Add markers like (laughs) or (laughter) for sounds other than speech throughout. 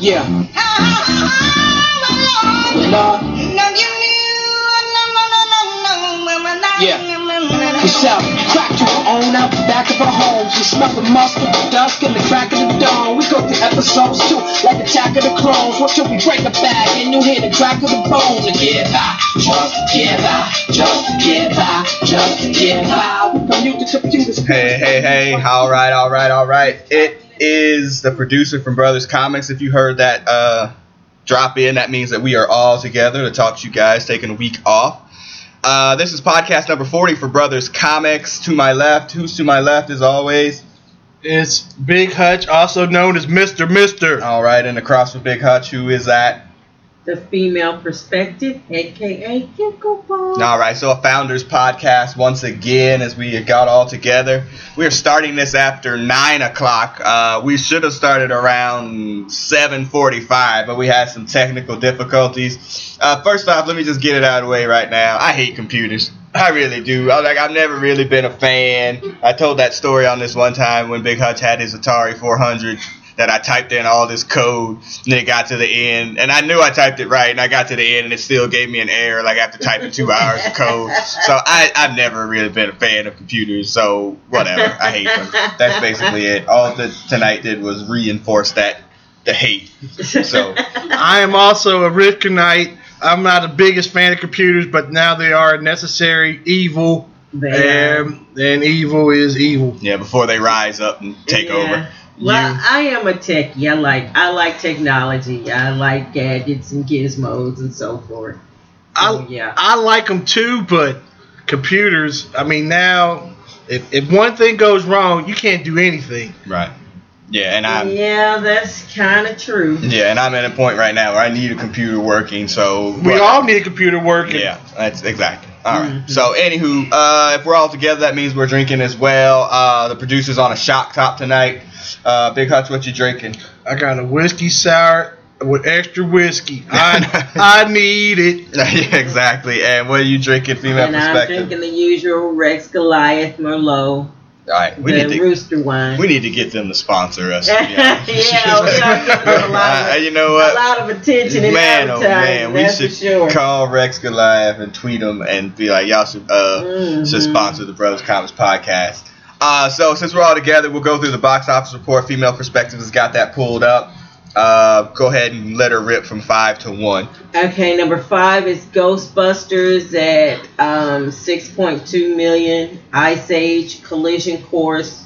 Yeah. Lord. Yeah. Cause out, crack to our own out the back of our homes. We smell the mustard, the dusk, and the crack of the dawn. We go through episodes too, like Attack of the Clones. What till we break a bag and you hear the crack of the bone to get by, just to get by, just to get by, just to get by. We commute the computers. Hey, hey, hey. All right, all right, all right. It is the producer from Brothers Comics. If you heard that uh, drop in, that means that we are all together to talk to you guys, taking a week off. Uh, this is podcast number 40 for Brothers Comics. To my left, who's to my left as always? It's Big Hutch, also known as Mr. Mister. All right, and across from Big Hutch, who is that? The female perspective, aka Ball. All right, so a founders podcast once again as we got all together. We are starting this after nine o'clock. Uh, we should have started around seven forty-five, but we had some technical difficulties. Uh, first off, let me just get it out of the way right now. I hate computers. I really do. I, like I've never really been a fan. I told that story on this one time when Big Hutch had his Atari 400 that I typed in all this code and it got to the end and I knew I typed it right and I got to the end and it still gave me an error like after typing two hours of code. So I, I've never really been a fan of computers, so whatever. I hate them. That's basically it. All that tonight did was reinforce that the hate. So I am also a Rifkinite. I'm not the biggest fan of computers, but now they are a necessary evil, They and, um, and evil is evil. yeah, before they rise up and take Yeah. over. Well, You- I am a techie. I like I like technology. I like gadgets and gizmos and so forth. I, Oh, yeah. I like them too, but computers, I mean, now, if, if one thing goes wrong, you can't do anything. Right. Yeah, and I'm yeah, that's kind of true. yeah, and I'm at a point right now where I need a computer working. So We all need a computer working. Yeah, that's exactly. All right. Mhm. So, anywho, uh, if we're all together, that means we're drinking as well. Uh, the producer's on a shock top tonight. Uh, Big Hutch, what you drinking? I got a whiskey sour with extra whiskey. I, (laughs) I need it. (laughs) yeah, exactly. And what are you drinking, female and I'm perspective? drinking the usual Rex Goliath Merlot, all right, we the need to rooster wine. we need to get them to sponsor us. (laughs) yeah, Yeah, we are giving them a lot (laughs) Uh, of, you know what? a lot of attention and Man, oh man, we should sure. call Rex Goliath and tweet him and be like, y'all should uh, should Mhm. sponsor the Brothers Comics podcast. Uh, so since we're all together, we'll go through the box office report. Female Perspective has got that pulled up. Uh, go ahead and let her rip from five to one. Okay, number five is Ghostbusters at um, 6.2 million. Ice Age Collision Course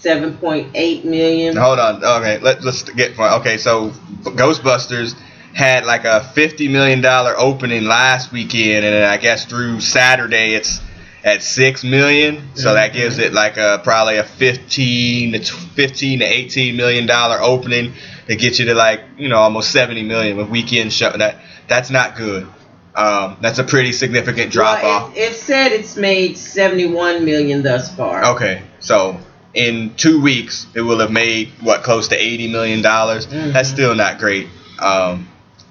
7.8 million. Hold on. Okay, let, let's get okay. So Ghostbusters had like a fifty million dollar opening last weekend, and I guess through Saturday it's at six million. So that gives it like a probably a fifteen to fifteen to eighteen million dollar opening to get you to like you know almost seventy million with weekend show. That that's not good. Um, that's a pretty significant drop Well, off. It, it said it's made 71 million thus far. Okay, so in two weeks it will have made what close to eighty million dollars. That's Mhm. still not great. Um,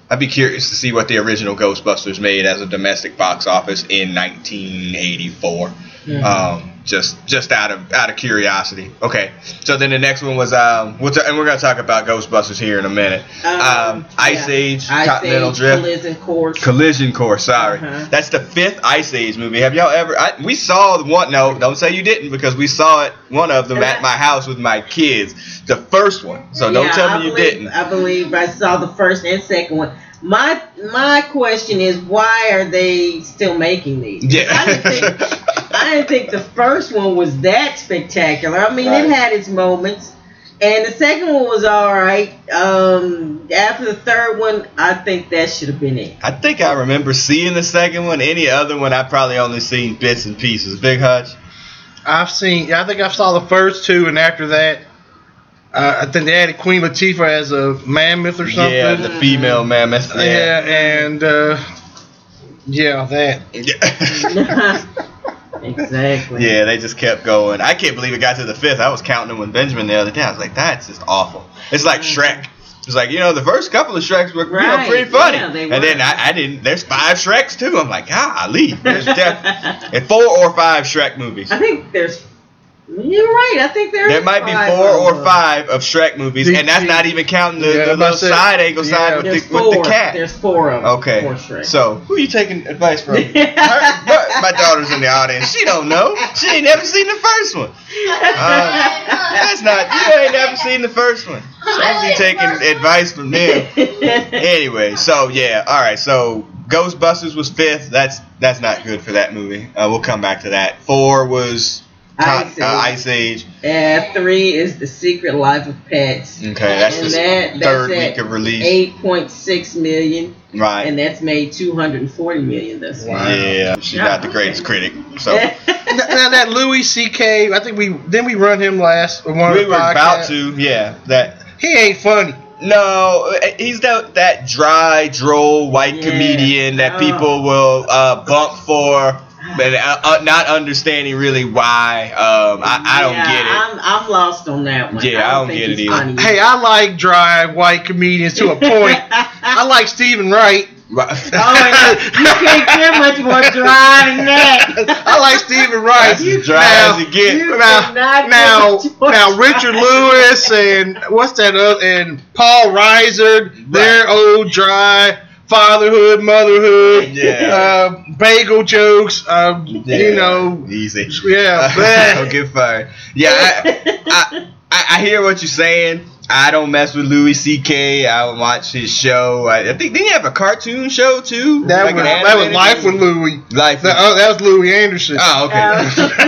I'd be curious to see what the original Ghostbusters made as a domestic box office in 1984. Mhm. Um, just just out of out of curiosity. Okay, so then the next one was um, we'll t- and we're gonna talk about Ghostbusters here in a minute. Um, Ice yeah. Age, Ice Continental Age, Drift. Collision Course. Collision Course, sorry. Uh-huh. That's the fifth Ice Age movie. Have y'all ever? I, we saw one. No, don't say you didn't because we saw it. One of them at my house with my kids. The first one. So don't Yeah, tell I me you believe- didn't. I believe I saw the first and second one. My my question is why are they still making these? Yeah. I didn't think I didn't think the first one was that spectacular. I mean, Right. it had its moments, and the second one was all right. Um, after the third one, I think that should have been it. I think I remember seeing the second one. Any other one, I probably only seen bits and pieces. Big Hutch. I've seen, I think I saw the first two, and after that, uh, I think they added Queen Latifah as a mammoth or something. Yeah, the female mammoth. Yeah, Yeah. and uh, yeah, that. (laughs) (laughs) exactly. Yeah, they just kept going. I can't believe it got to the fifth. I was counting them with Benjamin the other day. I was like, that's just awful. It's like mm-hmm. Shrek. It's like you know the first couple of Shreks were you know, pretty funny, yeah, and then I, I didn't. There's five Shreks too. I'm like, golly, there's def- (laughs) and four or five Shrek movies. I think there's You're right. I think there There is might be four or them. five of Shrek movies, The- and that's the- not even counting the, Yeah, the little say- side angle yeah. side with the, four. with the cat. There's four of them. Okay. Four Shrek. So who are you taking advice from? (laughs) Her- my, my daughter's in the audience. She don't know. She ain't never seen the first one. Uh, that's not. You ain't never seen the first one. Don't be taking advice from them. Anyway, so yeah, all right. So Ghostbusters was fifth. That's that's not good for that movie. Uh, we'll come back to that. Four was Ice uh, Ice Age. Uh, three is The Secret Life of Pets. Okay, that's and the that, third at week of release. 8.6 million, Right. and that's made 240 million thus far. Yeah, she's not the greatest critic. So (laughs) now, now that Louis C.K. I think we didn't we run him last one we of were the about to. Yeah, that. He ain't funny. No, he's that that dry, droll white Yeah. comedian that Oh. people will uh, bump for, but uh, uh, not understanding really why. Um, I, I don't Yeah, get it. I'm, I'm lost on that one. Yeah, I don't think get it he's either. funny. Hey, I like dry white comedians to a (laughs) point. I like Stephen Wright. Right. Oh, yeah. you can't get much more dry than that. I like Stephen Wright. That's as dry now, as it gets. now, now, get much now, Richard Lewis and what's that other and Paul Reiser—they're old dry fatherhood, motherhood, Yeah. uh, bagel jokes. Uh, Yeah, You know, easy. yeah, (laughs) don't get fired. Yeah, I, I, I, I hear what you're saying. I don't mess with Louis C.K. I don't watch his show. I, I think didn't he have a cartoon show too? that Like was an that was life with? Louis. Life. That, oh, that was Louie Anderson. oh, okay. (laughs)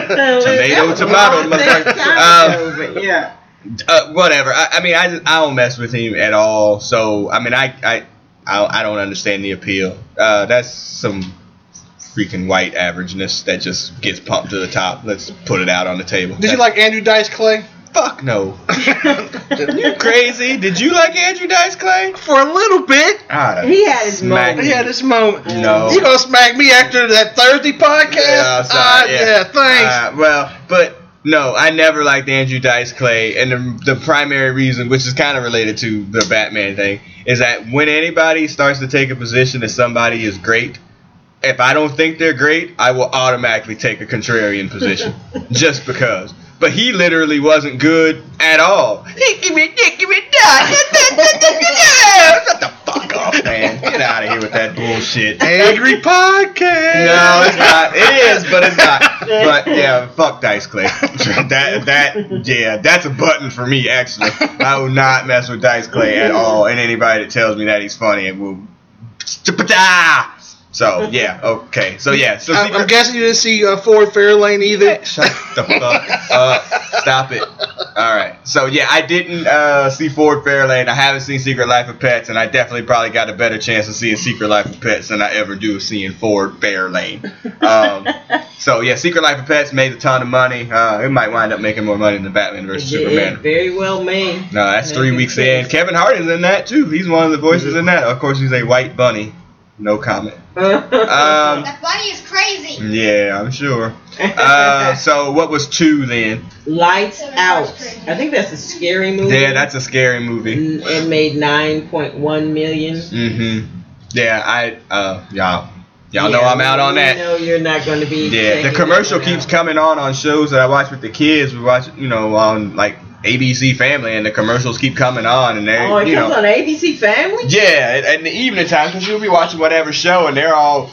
Uh, Tomato, that was a tomato, long motherfucker. time yeah. uh, whatever. I, I mean, I just, I don't mess with him at all. So I mean, I I I, I don't understand the appeal. Uh, that's some freaking white averageness that just gets pumped to the top. Let's put it out on the table. Did you like Andrew Dice Clay? Fuck no. (laughs) you crazy? Did you like Andrew Dice Clay? For a little bit. Ah, He had his smack moment. He had this moment. No. You gonna smack me after that Thursday podcast? Yeah, sorry, Ah, yeah. yeah, thanks. Uh, well, but no, I never liked Andrew Dice Clay, and the, the primary reason, which is kind of related to the Batman thing, is that when anybody starts to take a position that somebody is great, if I don't think they're great, I will automatically take a contrarian position, (laughs) just because. But he literally wasn't good at all. He give me dick, give me that. Shut the fuck off, man. Get out of here with that bullshit. Angry podcast. (laughs) No, it's not. It is, but it's not. But yeah, fuck Dice Clay. (laughs) that that yeah, that's a button for me. Actually, I will not mess with Dice Clay at all. And anybody that tells me that he's funny, it will. Ah! So yeah, okay. So yeah, so I'm, I'm guessing you didn't see uh, Ford Fairlane either. (laughs) Shut the fuck up. Stop it. All right. So yeah, I didn't uh, see Ford Fairlane. I haven't seen Secret Life of Pets, and I definitely probably got a better chance of seeing Secret Life of Pets than I ever do seeing Ford Fairlane. Um, (laughs) so yeah, Secret Life of Pets made a ton of money. Uh, it might wind up making more money than Batman versus Yeah, Superman. very well made. No, that's three weeks in. Kevin Hart is in that too. He's one of the voices in that. Of course, he's a white bunny. No comment. (laughs) Um, That bunny is crazy. yeah, I'm sure. (laughs) Uh, so what was two then? Lights Out. I think that's a scary movie. Yeah, that's a scary movie. Mm, It made 9.1 million. Mm-hmm. Yeah, I uh y'all y'all know I'm out on we that. know you're not going to be. Yeah, the commercial keeps out. coming on on shows that I watch with the kids. We watch, you know, on like ABC Family, and the commercials keep coming on, and they're, Oh, it you comes know, on ABC Family. yeah, at the evening time because you'll be watching whatever show, and they're all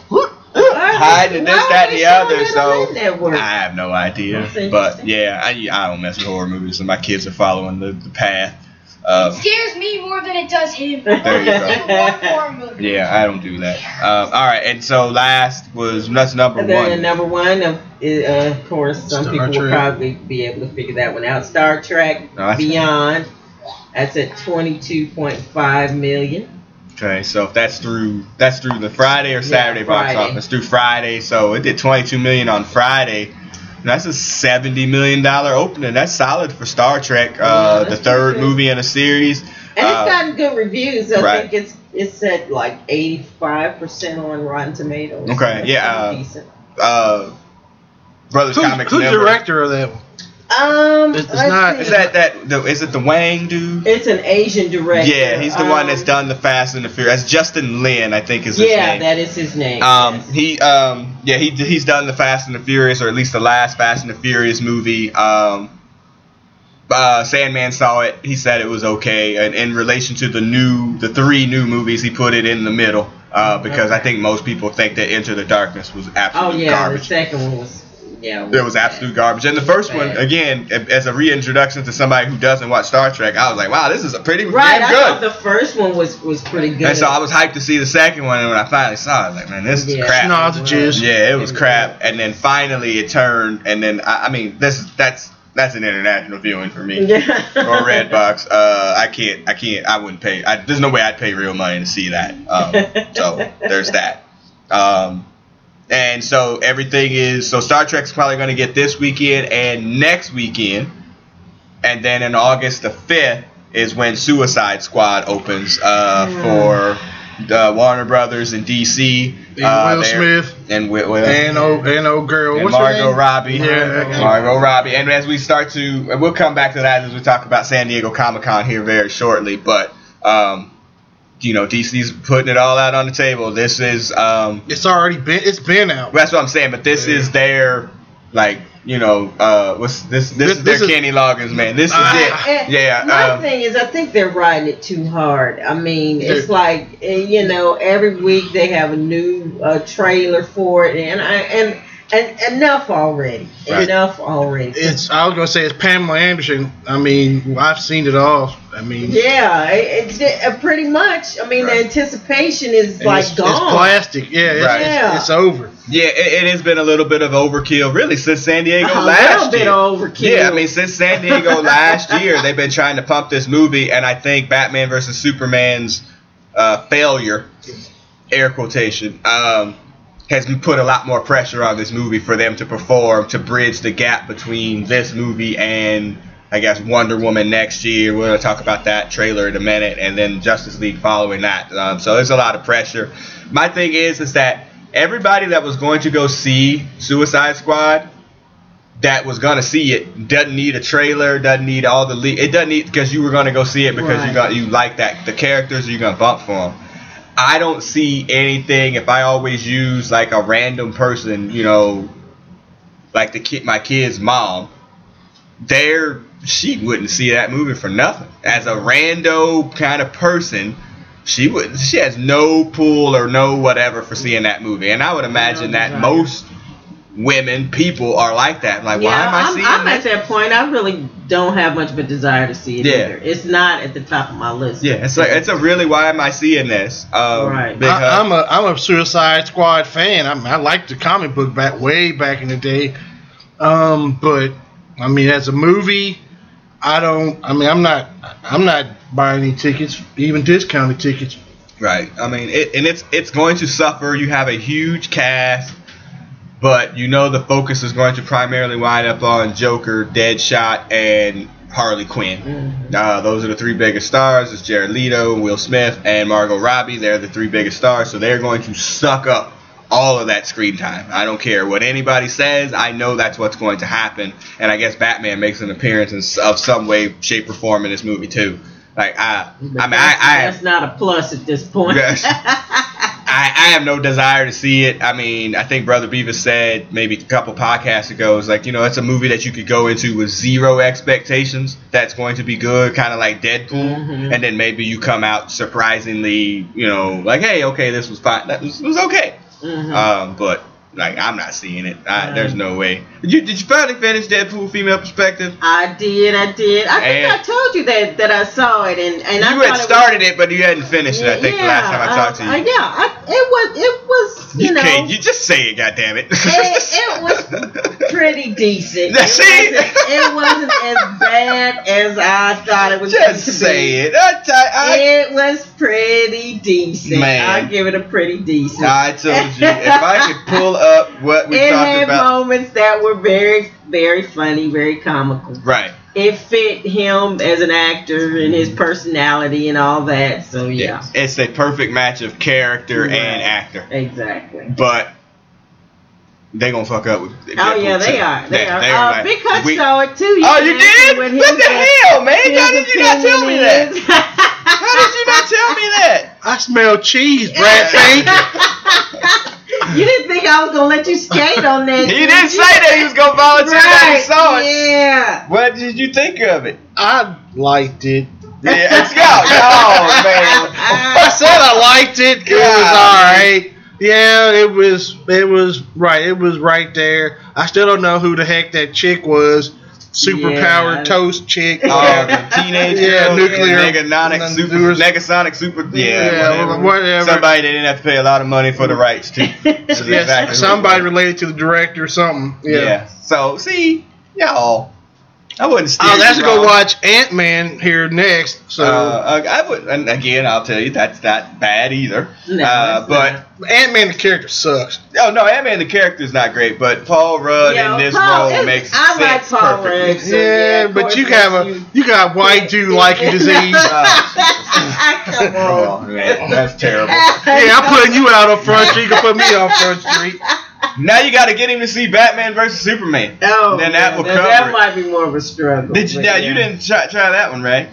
hiding this, that, and the other. So on that network? I have no idea, but yeah, I, I don't mess with horror movies, and my kids are following the, the path. Uh, scares me more than it does him. There you go. (laughs) One horror movie. yeah, I don't do that. Um, all right, and so last was that's number And then one. number one, of, uh, of course, some Star people will probably be able to figure that one out. Star Trek No, that's- Beyond. That's at 22.5 million. Okay, so if that's through that's through the Friday or Saturday box Friday. office through Friday, so it did 22 million on Friday. That's a 70 million dollar opening. That's solid for Star Trek, uh, that's the third good. movie in a series. And Uh, it's gotten good reviews. I right. think it's it's at like 85% on Rotten Tomatoes. Okay, That's yeah, uh, decent. uh, Brothers Who's, Comics who's the Network. director of that one? Um, It's let's not- see. Is that that? The, is it the Wang dude? It's an Asian director. Yeah, he's the one that's Um, done the Fast and the Furious. That's Justin Lin, I think is his name. Yeah, that is his name. Um, yes. he, um, yeah, he he's done the Fast and the Furious, or at least the last Fast and the Furious movie. Um, uh, Sandman saw it. He said it was okay. And in relation to the new, the three new movies, he put it in the middle uh, because I think most people think that Enter the Darkness was oh yeah, garbage. the second one was yeah. It was absolute garbage. And the first one, again, as a reintroduction to somebody who doesn't watch Star Trek, I was like, wow, this is a pretty Right, damn I good. thought the first one was was pretty good. And so I was hyped to see the second one, and when I finally saw it, I was like, man, this is Yeah. crap. No, it's a jizz. Yeah, it was crap. And then finally it turned, and then I, I mean, this that's that's an international viewing for me. (laughs) Yeah. or Redbox. Uh, I can't, I can't, I wouldn't pay. I, there's no way I'd pay real money to see that. Um, so there's that. Um, and so everything is so Star Trek's probably going to get this weekend and next weekend, and then in August the fifth is when Suicide Squad opens uh, Hmm. for uh, Warner Brothers and DC. And uh, Will they're- Smith and Will, Will and old and old girl. and What's her Margot name? Robbie. Yeah. Margot Robbie. And as we start to, and we'll come back to that as we talk about San Diego Comic Con here very shortly. But, um, you know, DC's putting it all out on the table. This is, um, It's already been. It's been out. that's what I'm saying. But this is their, like, you know, uh, what's this? This, This- is their this is- Kenny Loggins, man. This is Ah. it. Yeah. My um, thing is, I think they're riding it too hard. I mean, it's like eh, you know, every week they have a new uh, trailer for it, and I and and enough already. Right. Enough already. It's. I was gonna say it's Pamela Anderson. I mean, I've seen it all. I mean, yeah, it, it, uh, pretty much. I mean, Right. the anticipation is And like it's- it's gone. plastic. Yeah. It's, Right. it's, Yeah. it's over. yeah, it, it has been a little bit of overkill, really, since San Diego a last little bit year. overkill. Yeah, I mean, since San Diego (laughs) last year, they've been trying to pump this movie, and I think Batman versus Superman's uh, failure, air quotation, um, has put a lot more pressure on this movie for them to perform to bridge the gap between this movie and. I guess Wonder Woman next year. We're gonna talk about that trailer in a minute, and then Justice League following that. Um, so there's a lot of pressure. My thing is, is that everybody that was going to go see Suicide Squad that was gonna see it doesn't need a trailer, doesn't need all the le- it doesn't need because you were gonna go see it because you got you like that the characters you're gonna bump for them. I don't see anything if I always use like a random person, you know, like the kid, my kid's mom. There, she wouldn't see that movie for nothing. As a rando kind of person, she would. She has no pull or no whatever for seeing that movie, and I would imagine that most women, people are like that. Like, why am I I'm, seeing I'm that? at that point. I really don't have much of a desire to see it Yeah. either. It's not at the top of my list. Yeah, it's like it's a really why am I seeing this? Um, Right. because- I, I'm a I'm a Suicide Squad fan. I, mean, I liked the comic book back way back in the day. Um, but I mean, as a movie, I don't. I mean, I'm not. I'm not buying any tickets, even discounted tickets. Right. I mean, it, and it's it's going to suffer. You have a huge cast, but you know the focus is going to primarily wind up on Joker, Deadshot, and Harley Quinn. Mhm. Uh, those are the three biggest stars. It's Jared Leto, Will Smith, and Margot Robbie. They're the three biggest stars, so they're going to suck up all of that screen time. I don't care what anybody says. I know that's what's going to happen. And I guess Batman makes an appearance in, of some way, shape, or form in this movie too. Like I, But I mean, that's, I, I, that's not a plus at this point. Yes. (laughs) I, I have no desire to see it. I mean, I think Brother Beavis said maybe a couple podcasts ago, it's like, you know, it's a movie that you could go into with zero expectations that's going to be good, kind of like Deadpool. Mhm. And then maybe you come out surprisingly, you know, like, hey, okay, this was fine. That was, it was okay. Mhm. Um, but, like, I'm not seeing it. I. There's no way. Did you, did you finally finish Deadpool Female Perspective? I did, I did. I think And- I told you that that I saw it, and and I you thought had it started it, but you hadn't finished it, I think, the last time I uh, talked to you. uh, yeah, I, it was it was you, You, know can't. You just say it, goddammit. it It was pretty decent. (laughs) Yeah, It see? wasn't, it wasn't as bad as I thought it was. Just say it. I, I, It was pretty decent. Man. I give it a pretty decent. I, I told you if I could pull (laughs) up what we it talked had about. moments that were very, very funny, very comical. Right. It fit him as an actor and his personality and all that. So yeah, It's a perfect match of character Right. and actor. exactly. But they gonna fuck up with. Oh yeah, they 2. are. They, are. they uh, like, Big Hutch we- saw it too. Oh, you did? With What him, the uh, hell, man? his How did you not tell me opinion that? is- How did you not tell me that? I smell cheese, Brad Pink. (laughs) you didn't think I was gonna let you skate on that? He did didn't you? say that he was gonna volunteer that he saw it. Yeah. What did you think of it? I liked it. Yeah, let's go. (laughs) Oh man. I said I liked it. It was all right. Yeah, it was. It was right. It was right there. I still don't know who the heck that chick was. Superpowered Yeah. toast chick. The teenage Yeah, girl, nuclear- Negasonic, super, Negasonic, super, yeah, Yeah, whatever. whatever. Somebody that didn't have to pay a lot of money for the rights to. (laughs) That's Yeah, exactly who somebody related to the director or something. Yeah. Yeah. So see, y'all, I wouldn't. steer Oh, that's you to go watch Ant Man here next. So Uh, I would, and again, I'll tell you that's not bad either. No, uh, but. Ant Man the character sucks. oh no, Ant Man the character is not great, but Paul Rudd Yeah, in this Paul- role makes I like sense Paul perfectly. Rudd. So, yeah, yeah, but you have a you- you got white dude liking disease. (laughs) (laughs) Come Oh on. man, that's terrible. Yeah, I'm putting you out on Front Street. You can put me on Front Street. (laughs) Now you got to get him to see Batman versus Superman. Oh, Then that yeah, will that, cover that it. might be more of a struggle. Did you? Now yeah. you didn't try, try that one, right?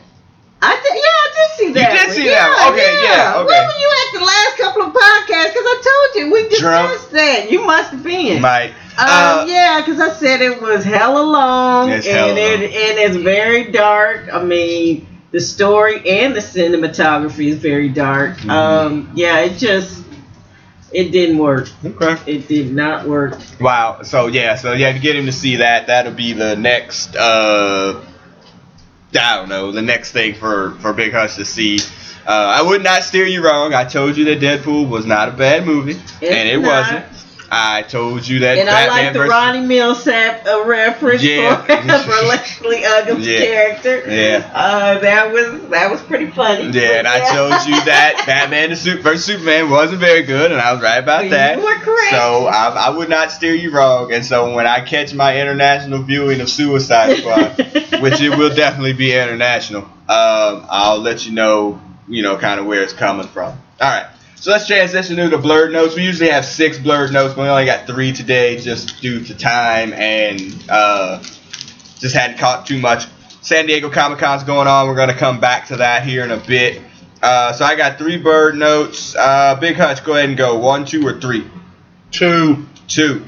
I did, yeah, I did see that. You did one. see yeah, that one. Okay, yeah, okay. Where were you at the last couple of podcasts? Because I told you we Drunk. discussed that. You must have been. Might. Um, Uh, yeah, because I said it was hella long and hella it long. and it's very dark. I mean, the story and the cinematography is very dark. Mm-hmm. Um, yeah, it just it didn't work. Okay. It did not work. Wow. So yeah. So yeah, to get him to see that, that'll be the next. uh I don't know the next thing for for Big Hutch to see. Uh, I would not steer you wrong. I told you that Deadpool was not a bad movie, and it not. wasn't. I told you that And I like the versus Ronnie Milsap uh, reference Yeah. for, (laughs) (laughs) for Leslie Uggams' Yeah. character. Yeah. Uh, that was that was pretty funny. Yeah, and I (laughs) told you that Batman the Super versus Superman wasn't very good, and I was right about that. You were correct. So I, I would not steer you wrong. And so when I catch my international viewing of Suicide Squad, which it will definitely be international, um, I'll let you know, you know, kind of where it's coming from. All right. So let's transition to the blurred notes. We usually have six blurred notes, but we only got three today just due to time and uh, just hadn't caught too much. San Diego Comic Con's going on. We're going to come back to that here in a bit. Uh, so I got three bird notes. Uh, Big Hutch, go ahead and go. One, two, or three? Two. Two.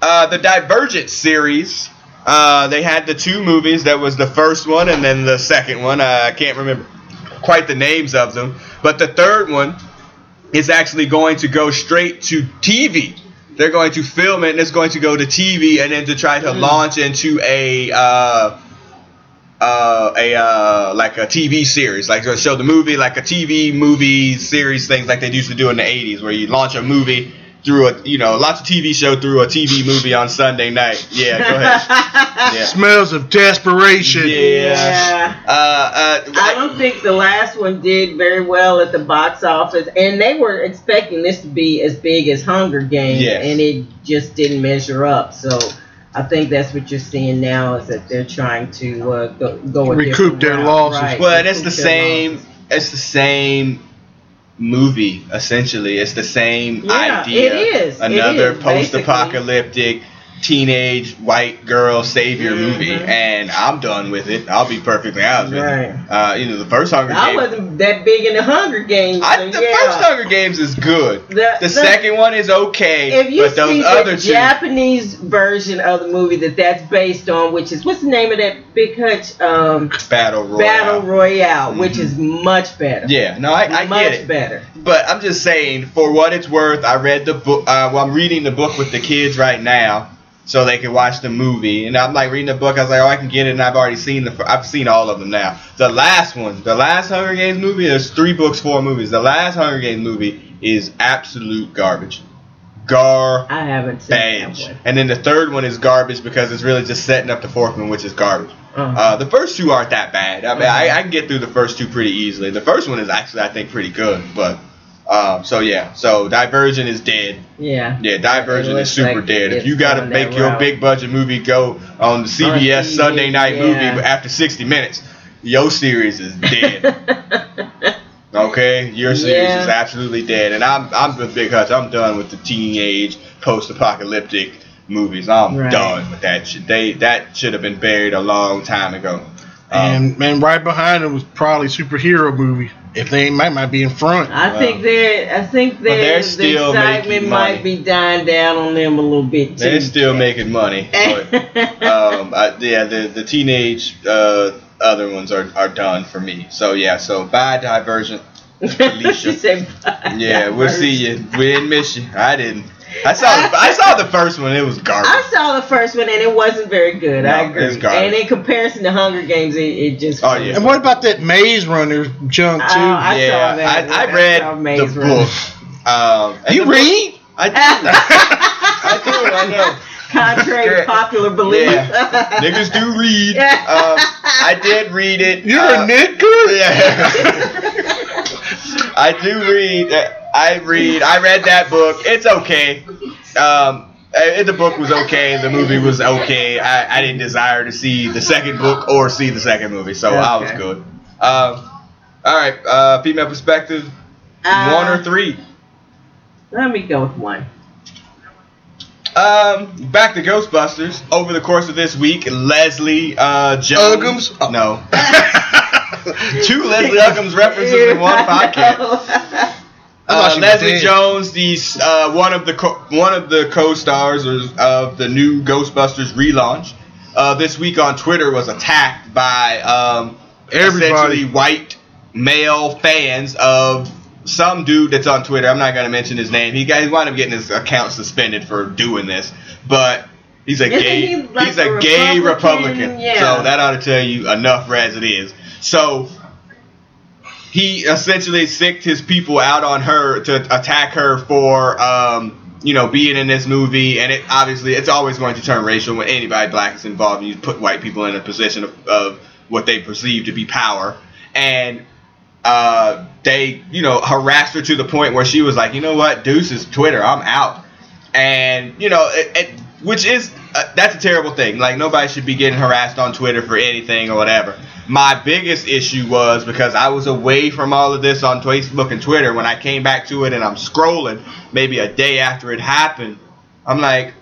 Uh, the Divergent series. Uh, they had the two movies. That was the first one and then the second one. Uh, I can't remember quite the names of them. But the third one is actually going to go straight to TV. They're going to film it and it's going to go to TV and then to try to launch into a uh, uh, a uh, like a TV series, like to show the movie, like a TV movie series, things like they used to do in the '80s, where you launch a movie through a you know lots of TV show through a TV movie on Sunday night. Yeah, go ahead. (laughs) Yeah. Smells of desperation. Yeah. Uh, uh, I don't think the last one did very well at the box office, and they were expecting this to be as big as Hunger Games, Yes. and it just didn't measure up. So I think that's what you're seeing now is that they're trying to uh, go, go Recoup their route. losses. Right, Well, and it's the same. losses. It's the same movie essentially. It's the same Yeah, idea. it is. Another post-apocalyptic teenage white girl savior Mhm. movie, and I'm done with it. I'll be perfectly honest with you. Uh, you know, the first Hunger I Games. wasn't that big in the Hunger Games. I, the yeah. first Hunger Games is good. The- The, the- second one is okay, if you but those see other the two. Japanese version of the movie that that's based on, which is what's the name of that Big Hutch um, Battle Royale. Battle Royale, which Mhm. is much better. Yeah, no, I, I much get it. better. But I'm just saying, for what it's worth, I read the book. Uh, well, I'm reading the book with the kids right now, so they can watch the movie. And I'm like reading the book. I was like, oh, I can get it, and I've already seen the. I've seen all of them now. The last one, the last Hunger Games movie. There's three books, four movies. The last Hunger Games movie is absolute garbage. Gar. I haven't seen that one. And then the third one is garbage because it's really just setting up the fourth one, which is garbage. Uh-huh. Uh, the first two aren't that bad. I mean, I, I can get through the first two pretty easily. The first one is actually, I think, pretty good. But um, so yeah, so Divergent is dead. yeah. Yeah, Divergent It is looks super like dead. If you got to make your route. big budget movie go on the CBS TV, Sunday night yeah. movie after 60 minutes, your series is dead. (laughs) Okay, your series Yeah. is absolutely dead, and I'm I'm with Big Hutch. I'm done with the teenage post-apocalyptic movies. I'm Right. done with that shit. They that should have been buried a long time ago. Um, And and right behind it was probably superhero movie. If they might might be in front. I Wow. think they're. I think they're they're, the excitement might be dying down on them a little bit too. they're still making money. But, (laughs) um, I, yeah, the the teenage uh, other ones are, are done for me. So yeah, so bye Divergent. (laughs) Alicia. she said, bye. Yeah, we'll see you. We didn't miss you. I didn't. I saw the, I saw the first one. It was garbage. I saw the first one and it wasn't very good. I No, agree. it's garbage. And in comparison to Hunger Games, it, it just. Oh, yeah. And what about that Maze Runner junk too? Oh, I yeah, saw that. I, I I read saw the Runner. book. Um, you the book- read? I (laughs) (laughs) do. I do. I know. Contrary to popular belief. Yeah. Niggas do read. Um, I did read it. You're Uh, a knicker? Yeah. (laughs) I do read. uh, I read. I read that book. It's okay. Um, uh, the book was okay. The movie was okay. I, I didn't desire to see the second book or see the second movie, so I was good. Um, all right. Uh, female perspective. Uh, one or three. Let me go with one. Um, back to Ghostbusters. Over the course of this week, Leslie uh, Jones. Uggams? Oh. No. (laughs) (laughs) Two Leslie Uggams references in one (laughs) podcast. I thought Uh, Leslie dead. Jones, the uh, one of the co- one of the co-stars of of the new Ghostbusters relaunch, uh, this week on Twitter was attacked by um, essentially white male fans of some dude that's on Twitter. I'm not gonna mention his name. He got he wound up getting his account suspended for doing this, but. He's a Isn't gay. he like he's a, a gay Republican? Republican. Yeah. So that ought to tell you enough as it is. So he essentially sicked his people out on her to attack her for um, you know being in this movie. And it obviously it's always going to turn racial when anybody black is involved. And you put white people in a position of, of what they perceive to be power. And uh, they you know harassed her to the point where she was like you know what? Deuces twitter. I'm out. And you know it, it, which is uh, that's a terrible thing. Like nobody should be getting harassed on twitter for anything or whatever. My biggest issue was because i was away from all of this on facebook and twitter. When i came back to it and i'm scrolling maybe a day after it happened i'm like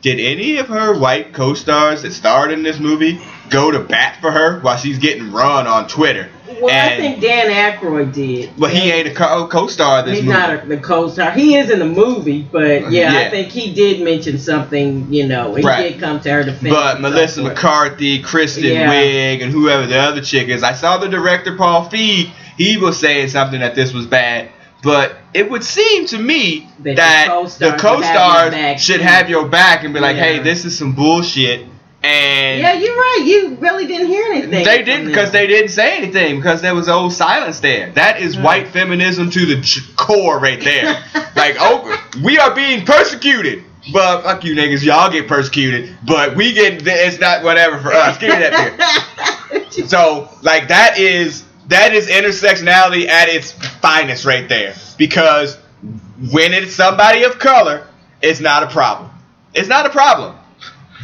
did any of her white co-stars that starred in this movie go to bat for her while she's getting run on twitter Well, I think Dan Aykroyd did. But he ain't a co- co-star this He's movie not a, the co-star. He is in the movie, but yeah, Yeah. I think he did mention something. You know, he Right. did come to her defense. But Melissa so. McCarthy, Kristen Yeah. Wiig, and whoever the other chick is. I saw the director Paul Feig. He was saying something that this was bad. But it would seem to me That that, the the co-stars should have your co-stars back, should too. have your back and be like, Yeah. "Hey, this is some bullshit." And Yeah, you're right. You really didn't hear anything. they didn't because they didn't say anything because there was old silence there. That is white feminism to the core right there. (laughs) like, oh, we are being persecuted. But fuck you niggas, y'all get persecuted. But we get it's not whatever for us. Give me that beer. So like that is that is intersectionality at its finest right there. Because when it's somebody of color, it's not a problem. It's not a problem.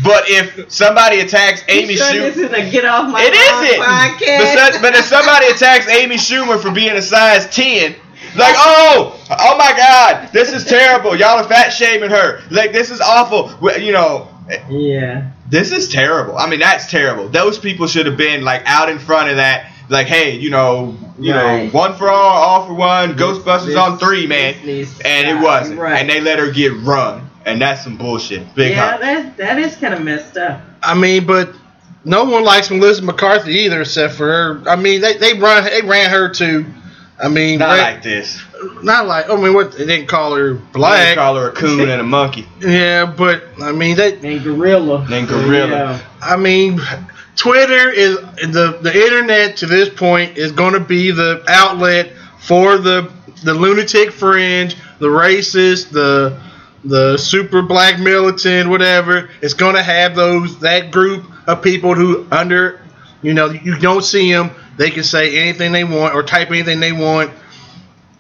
But if somebody attacks Amy sure Schumer, this is a get off my it isn't. podcast. But, if somebody attacks Amy Schumer for being a size 10, like, oh, oh my God, this is terrible. Y'all are fat shaming her. Like, this is awful. You know, yeah. this is terrible. I mean, that's terrible. Those people should have been like out in front of that. Like, hey, you know, you Right. know, one for all, all for one. Ghostbusters this- on three, man. this needs to And it wasn't. Right. And they let her get run. And that's some bullshit. Big yeah, hop. that that is kind of messed up. I mean, but no one likes Melissa McCarthy either, except for her. I mean, they they run they ran her too. I mean, Not ra- like this. not like I mean, what they didn't call her black. They black. call her a coon and a monkey. yeah, but I mean, they. And gorilla. Then gorilla. Yeah. I mean, Twitter is the the internet to this point is going to be the outlet for the the lunatic fringe, the racist, the the super black militant, whatever. It's going to have those that group of people who under, you know, you don't see them. They can say anything they want or type anything they want.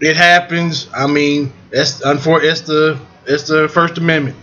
It happens. I mean, it's unfor- It's the it's the First Amendment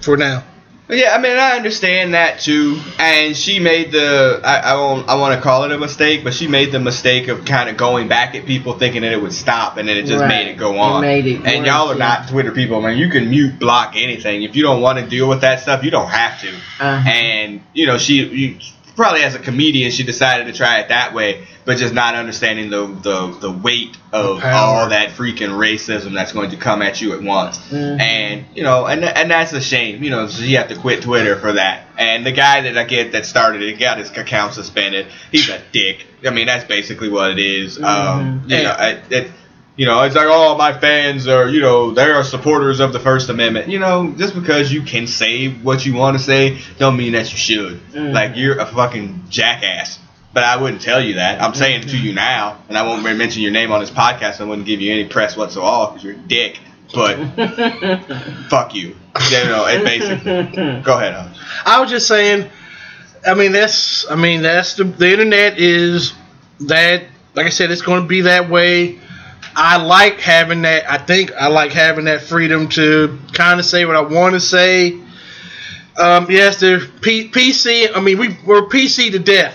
for now. Yeah, I mean, I understand that too. And she made the I, I won't I want to call it a mistake, but she made the mistake of kind of going back at people thinking that it would stop, and then it just Right. made it go It on. made it and worse, y'all are yeah. not Twitter people, man. You can mute, block anything if you don't want to deal with that stuff. You don't have to. Uh-huh. And you know, she you, probably as a comedian, she decided to try it that way, but just not understanding the the, the weight of Power. all that freaking racism that's going to come at you at once. Mhm. And you know, and and that's a shame. You know, so you have to quit Twitter for that. And the guy that I get that started it got his account suspended. He's a dick. I mean, that's basically what it is. Um, Mhm. you know, I, it, you know, it's like, oh, my fans are, you know, they are supporters of the First Amendment. You know, just because you can say what you want to say, don't mean that you should. Mhm. Like you're a fucking jackass. But I wouldn't tell you that. I'm saying it to you now, and I won't mention your name on this podcast. I wouldn't give you any press whatsoever because you're a dick. But (laughs) fuck you. You know, it basically. Go ahead, Hutch. I was just saying. I mean, that's. I mean, that's the the internet is that. Like I said, it's going to be that way. I like having that. I think I like having that freedom to kind of say what I want to say. Um, yes, the P- PC. I mean, we we're PC to death.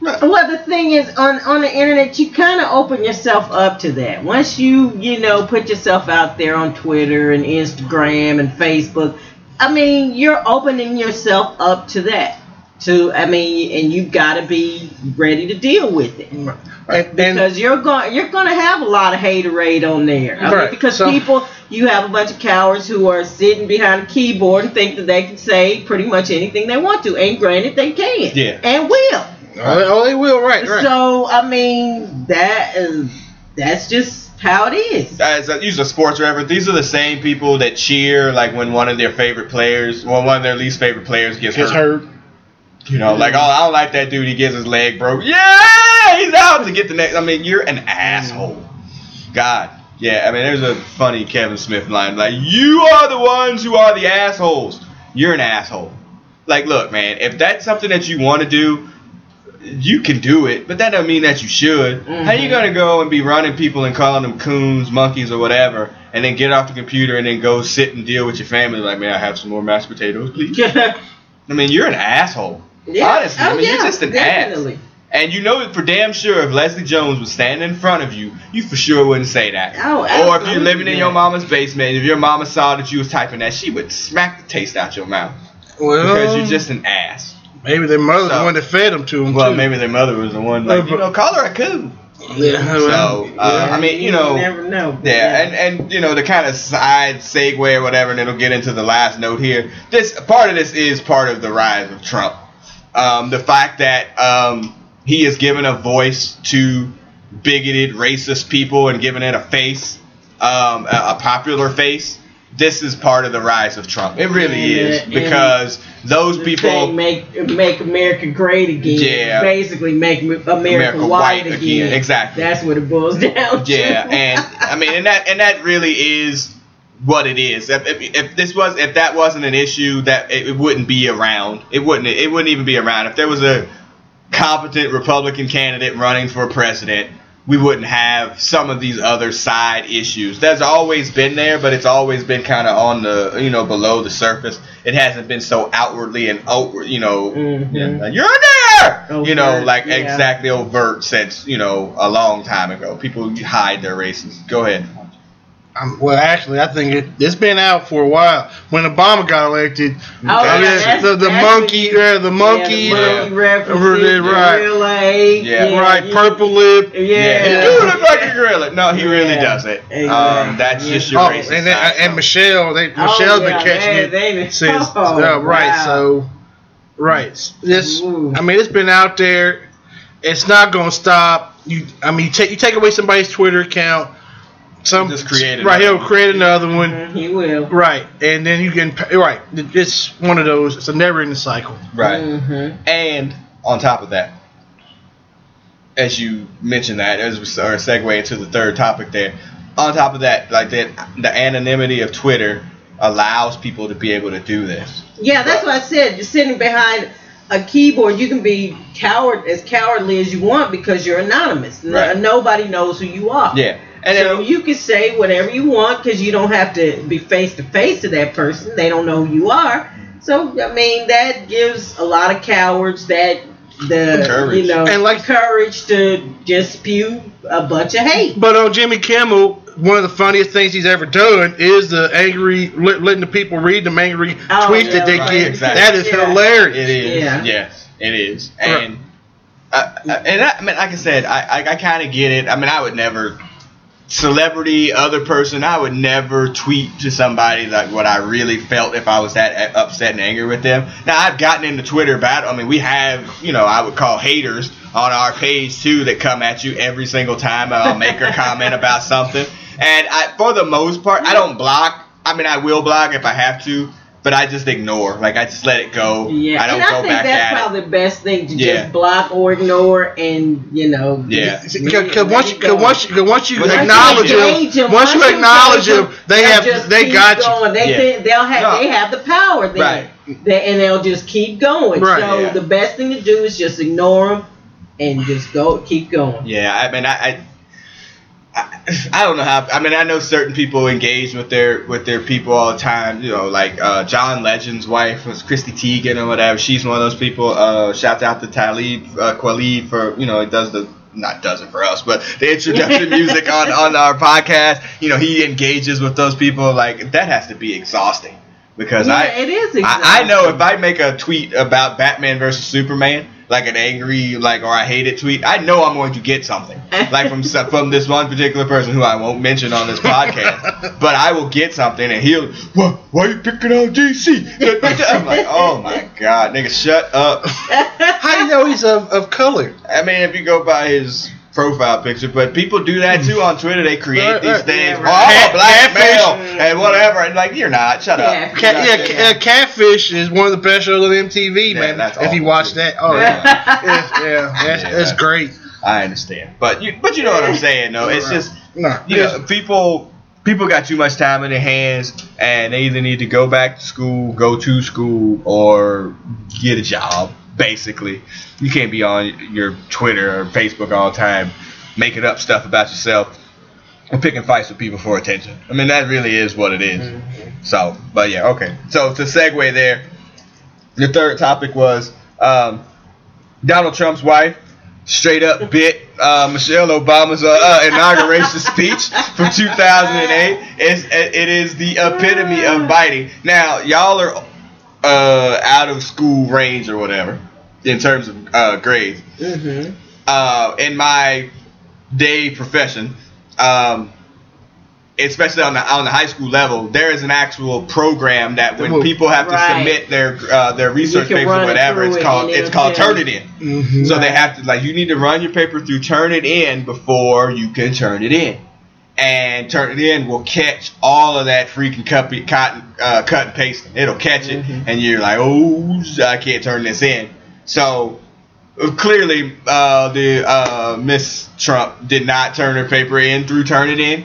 Well, the thing is, on on the internet, you kind of open yourself up to that. Once you, you know, put yourself out there on Twitter and Instagram and Facebook, I mean, you're opening yourself up to that. To, I mean, and you've got to be ready to deal with it And, and because you're going you're going to have a lot of haterade on there. I mean, Right, because so- people, you have a bunch of cowards who are sitting behind a keyboard and think that they can say pretty much anything they want to. And granted, they can. Yeah. And will. oh, they oh, will. Right. Right. So I mean that is that's just how it is. As a, use a sports reference, these are the same people that cheer like when one of their favorite players, well, one of their least favorite players gets, Gets hurt. hurt. You know, like oh, I don't like that dude. He gets his leg broke. Yeah, he's out to get the next. I mean, you're an asshole. God, yeah. I mean, there's a funny Kevin Smith line like, "You are the ones who are the assholes. You're an asshole." Like, look, man, if that's something that you want to do, you can do it, but that doesn't mean that you should. How you Mhm. gonna go and be running people and calling them coons, monkeys, or whatever, and then get off the computer and then go sit and deal with your family? Like, may I have some more mashed potatoes, please? (laughs) I mean, you're an asshole. Honestly, I oh, mean, yeah, you're just an definitely. ass. And you know for damn sure if Leslie Jones was standing in front of you, you for sure wouldn't say that. Oh, or if you're absolutely living in your mama's basement, if your mama saw that you was typing that, she would smack the taste out your mouth Well, because you're just an ass. maybe their mother's So- the one that fed them to them. Well, too. maybe their mother was the one like, you know, call her a coon. Yeah. well, So, uh, I mean, you know, never know. Yeah, and and you know the kind of side segue or whatever, and it'll get into the last note here. This part of this is part of the rise of Trump. Um, the fact that um, he has given a voice to bigoted, racist people and given it a face, um, a, a popular face. This is part of the rise of Trump. It really Yeah, is and because those people. make make America great again. Yeah. Basically, make America, America white, white again. again, exactly. That's what it boils (laughs) down to. Yeah, and I mean, and that and that really is what it is. If, if, if this was if that wasn't an issue, that it, it wouldn't be around. It wouldn't it wouldn't even be around. If there was a competent Republican candidate running for president, we wouldn't have some of these other side issues. That's always been there, but it's always been kind of on the you know below the surface. It hasn't been so outwardly and outward, you know. Mhm. yeah, like, You're there, you know, like yeah. exactly overt since you know a long time ago. People hide their races. Go ahead. Um, well, actually, I think it, it's been out for a while. When Obama got elected, Oh, yeah, that's- the, the that's monkey, uh, the monkey, yeah, the monkey uh, right. the real Yeah. right, you- purple lip. Yeah. Yeah, he do look like a gorilla. No, he really doesn't. Exactly. Um, that's just your Oh, racist and then, side, and so. Michelle, they Oh, Michelle's yeah, been catching they- it they since. (laughs) oh, uh, right, wow. so right, this. Ooh. I mean, it's been out there. It's not gonna stop. You, I mean, you take you take away somebody's Twitter account. Some Just create right. He'll create another one. He will. Right, and then you can right. It's one of those. It's a never-ending cycle. right. Mhm. And on top of that, as you mentioned that, as we or segue into the third topic there, on top of that, like that, the anonymity of Twitter allows people to be able to do this. Yeah, that's what I said. Just sitting behind a keyboard, you can be coward as cowardly as you want because you're anonymous. No- nobody knows who you are. Yeah, and so then, you can say whatever you want because you don't have to be face to face to that person. They don't know who you are. So I mean, that gives a lot of cowards that the Courage. you know And like- courage to just spew a bunch of hate. But on Jimmy Kimmel, one of the funniest things he's ever done is the angry, letting the people read them angry Oh, tweets yeah, that they right, get. exactly. That is Yeah. hilarious. It is. Yeah. Yes, it is. And uh, uh, and I, I mean, like I said, I I, I kind of get it. I mean, I would never celebrity, other person. I would never tweet to somebody like what I really felt if I was that upset and angry with them. Now I've gotten into Twitter battle. I mean, we have you know I would call haters on our page too that come at you every single time I'll make a comment about something. And I, for the most part, I don't block. I mean, I will block if I have to. But I just ignore, like I just let it go. Yeah, I don't and I go think back that's at it. probably the best thing to Yeah. just block or ignore, and you know. Yeah. Because once, cause once, cause once you Once you acknowledge them, them, once you acknowledge them, they have, they keep got you. going. They, Yeah. they they'll have No. they have the power then, Right. They- and they'll just keep going. Right. So Yeah. the best thing to do is just ignore them and just go keep going. Yeah, I mean, I, I, I, I don't know how. I mean, I know certain people engage with their with their people all the time. You know, like uh, John Legend's wife was Chrissy Teigen or whatever. She's one of those people. Uh, shout out to Talib uh, Kweli for you know he does the not does it for us, but the introduction music (laughs) on on our podcast. You know, he engages with those people. Like that has to be exhausting because yeah, I. it is. I, I know if I make a tweet about Batman versus Superman, like an angry, like or I hate it tweet, I know I'm going to get something, (laughs) like from from this one particular person who I won't mention on this podcast, (laughs) but I will get something, and he'll, why, why you picking on DC? (laughs) I'm like, oh my god, nigga, shut up. How do you know he's of, of color? I mean, if you go by his profile picture, but people do that too on Twitter. They create these things. Yeah, Oh, I'm a black Catfish. male and whatever, and like you're not. Shut up. Yeah. Cat, yeah, ca- uh, Catfish is one of the best shows on MTV, Yeah, man. that's if you watch too. that, oh yeah, yeah, yeah, that's, Yeah. that's great. I understand, but you but you know what I'm saying though. It's just No, you know people people got too much time in their hands, and they either need to go back to school, go to school, or get a job. Basically, you can't be on your Twitter or Facebook all the time making up stuff about yourself or picking fights with people for attention. I mean, that really is what it is. So, but yeah, okay. So to segue there, the third topic was um, Donald Trump's wife straight up (laughs) bit uh, Michelle Obama's uh, uh, inauguration speech from 2008. It's, it is the epitome of (sighs) biting. Now, y'all are uh, out of school range or whatever in terms of uh, grades. Mhm. Uh, in my day profession, um, especially on the on the high school level, there is an actual program that when Well, people have to right. submit their uh, their research can papers or whatever, it's called it's called tell turn you. it in. Mhm. So they have to like you need to run your paper through turn it in before you can turn it in. And turn it in will catch all of that freaking copy, cotton, uh, cut and pasting. It'll catch it, and you're like, oh, I can't turn this in. So uh, clearly, uh, the uh, Miss Trump did not turn her paper in through Turnitin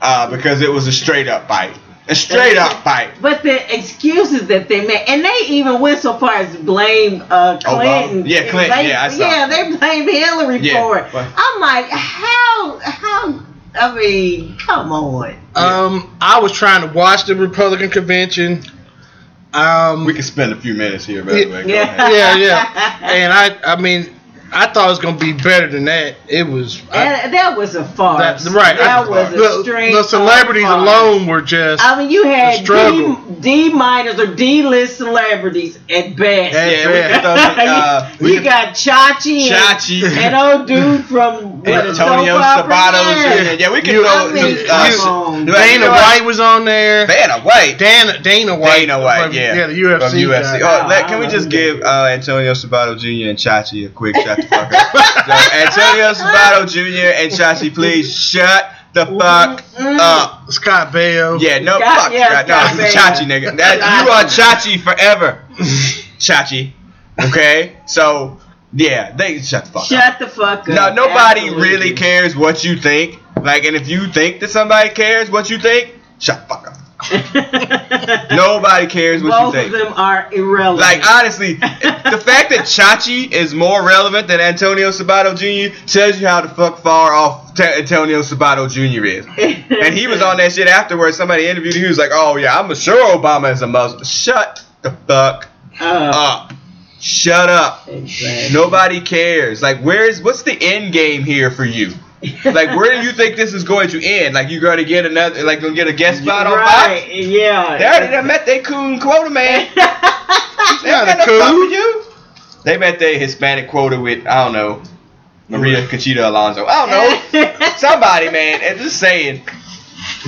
uh, because it was a straight up bite, a straight up bite. But the excuses that they made, and they even went so far as to blame uh, Clinton. Obama? Yeah, Clinton, They- yeah, I saw. Yeah, they blame Hillary Yeah, for it. but- I'm like, how? How? I mean, come on. Um, I was trying to watch the Republican convention. Um, We can spend a few minutes here, by the way. Go Yeah. ahead. yeah, yeah, and I, I mean, I thought it was gonna be better than that. It was. I, that was a farce. that, right. That I- was a the, straight. the celebrities farce. alone were just. I mean, you had. D, D minus or D list celebrities at best. At Yeah, we can throw some, (laughs) uh, you we you can- got Chachi, Chachi. and, and old dude (laughs) from what, Antonio soap? Sabato. Yeah. Yeah, yeah, we can You- throw I mean, some, come uh, on. Dana Dana White was on there. Dana White. Dana Dana White. Dana White, from- yeah. yeah, the UFC. From UFC. guy. Oh, let, can we just give uh, Antonio Sabato Jr. and Chachi a quick shut the fuck up? So, Antonio Sabato Jr. and Chachi, please shut the fuck Mm. up. Scott Baio. Yeah, no, Scott- fuck yeah, Scott. No, Scott it's Baio. Chachi, nigga. That, you are Chachi forever. (laughs) Chachi. Okay? So, yeah, they shut the fuck up. Shut the fuck up. No, nobody Absolutely. really cares what you think. Like, and if you think that somebody cares what you think, shut the fuck up. (laughs) Nobody cares what Both you of think. them are irrelevant. Like honestly, (laughs) the fact that Chachi is more relevant than Antonio Sabato Jr. tells you how the fuck far off Ta- Antonio Sabato Jr. is. And he was on that shit afterwards. Somebody interviewed him. He was like, "Oh yeah, I'm sure Obama is a Muslim." Shut the fuck Uh, up. Shut up. exactly. Nobody cares. Like, where's what's the end game here for you? (laughs) Like, where do you think this is going to end? Like, you going to get another, like, gonna get a guest spot on Fox? right? Yeah. They already done met their coon quota man. (laughs) They not ain't got a coon. time you. They met their Hispanic quota with I don't know Maria Conchita Alonso. I don't know (laughs) somebody man. And just saying,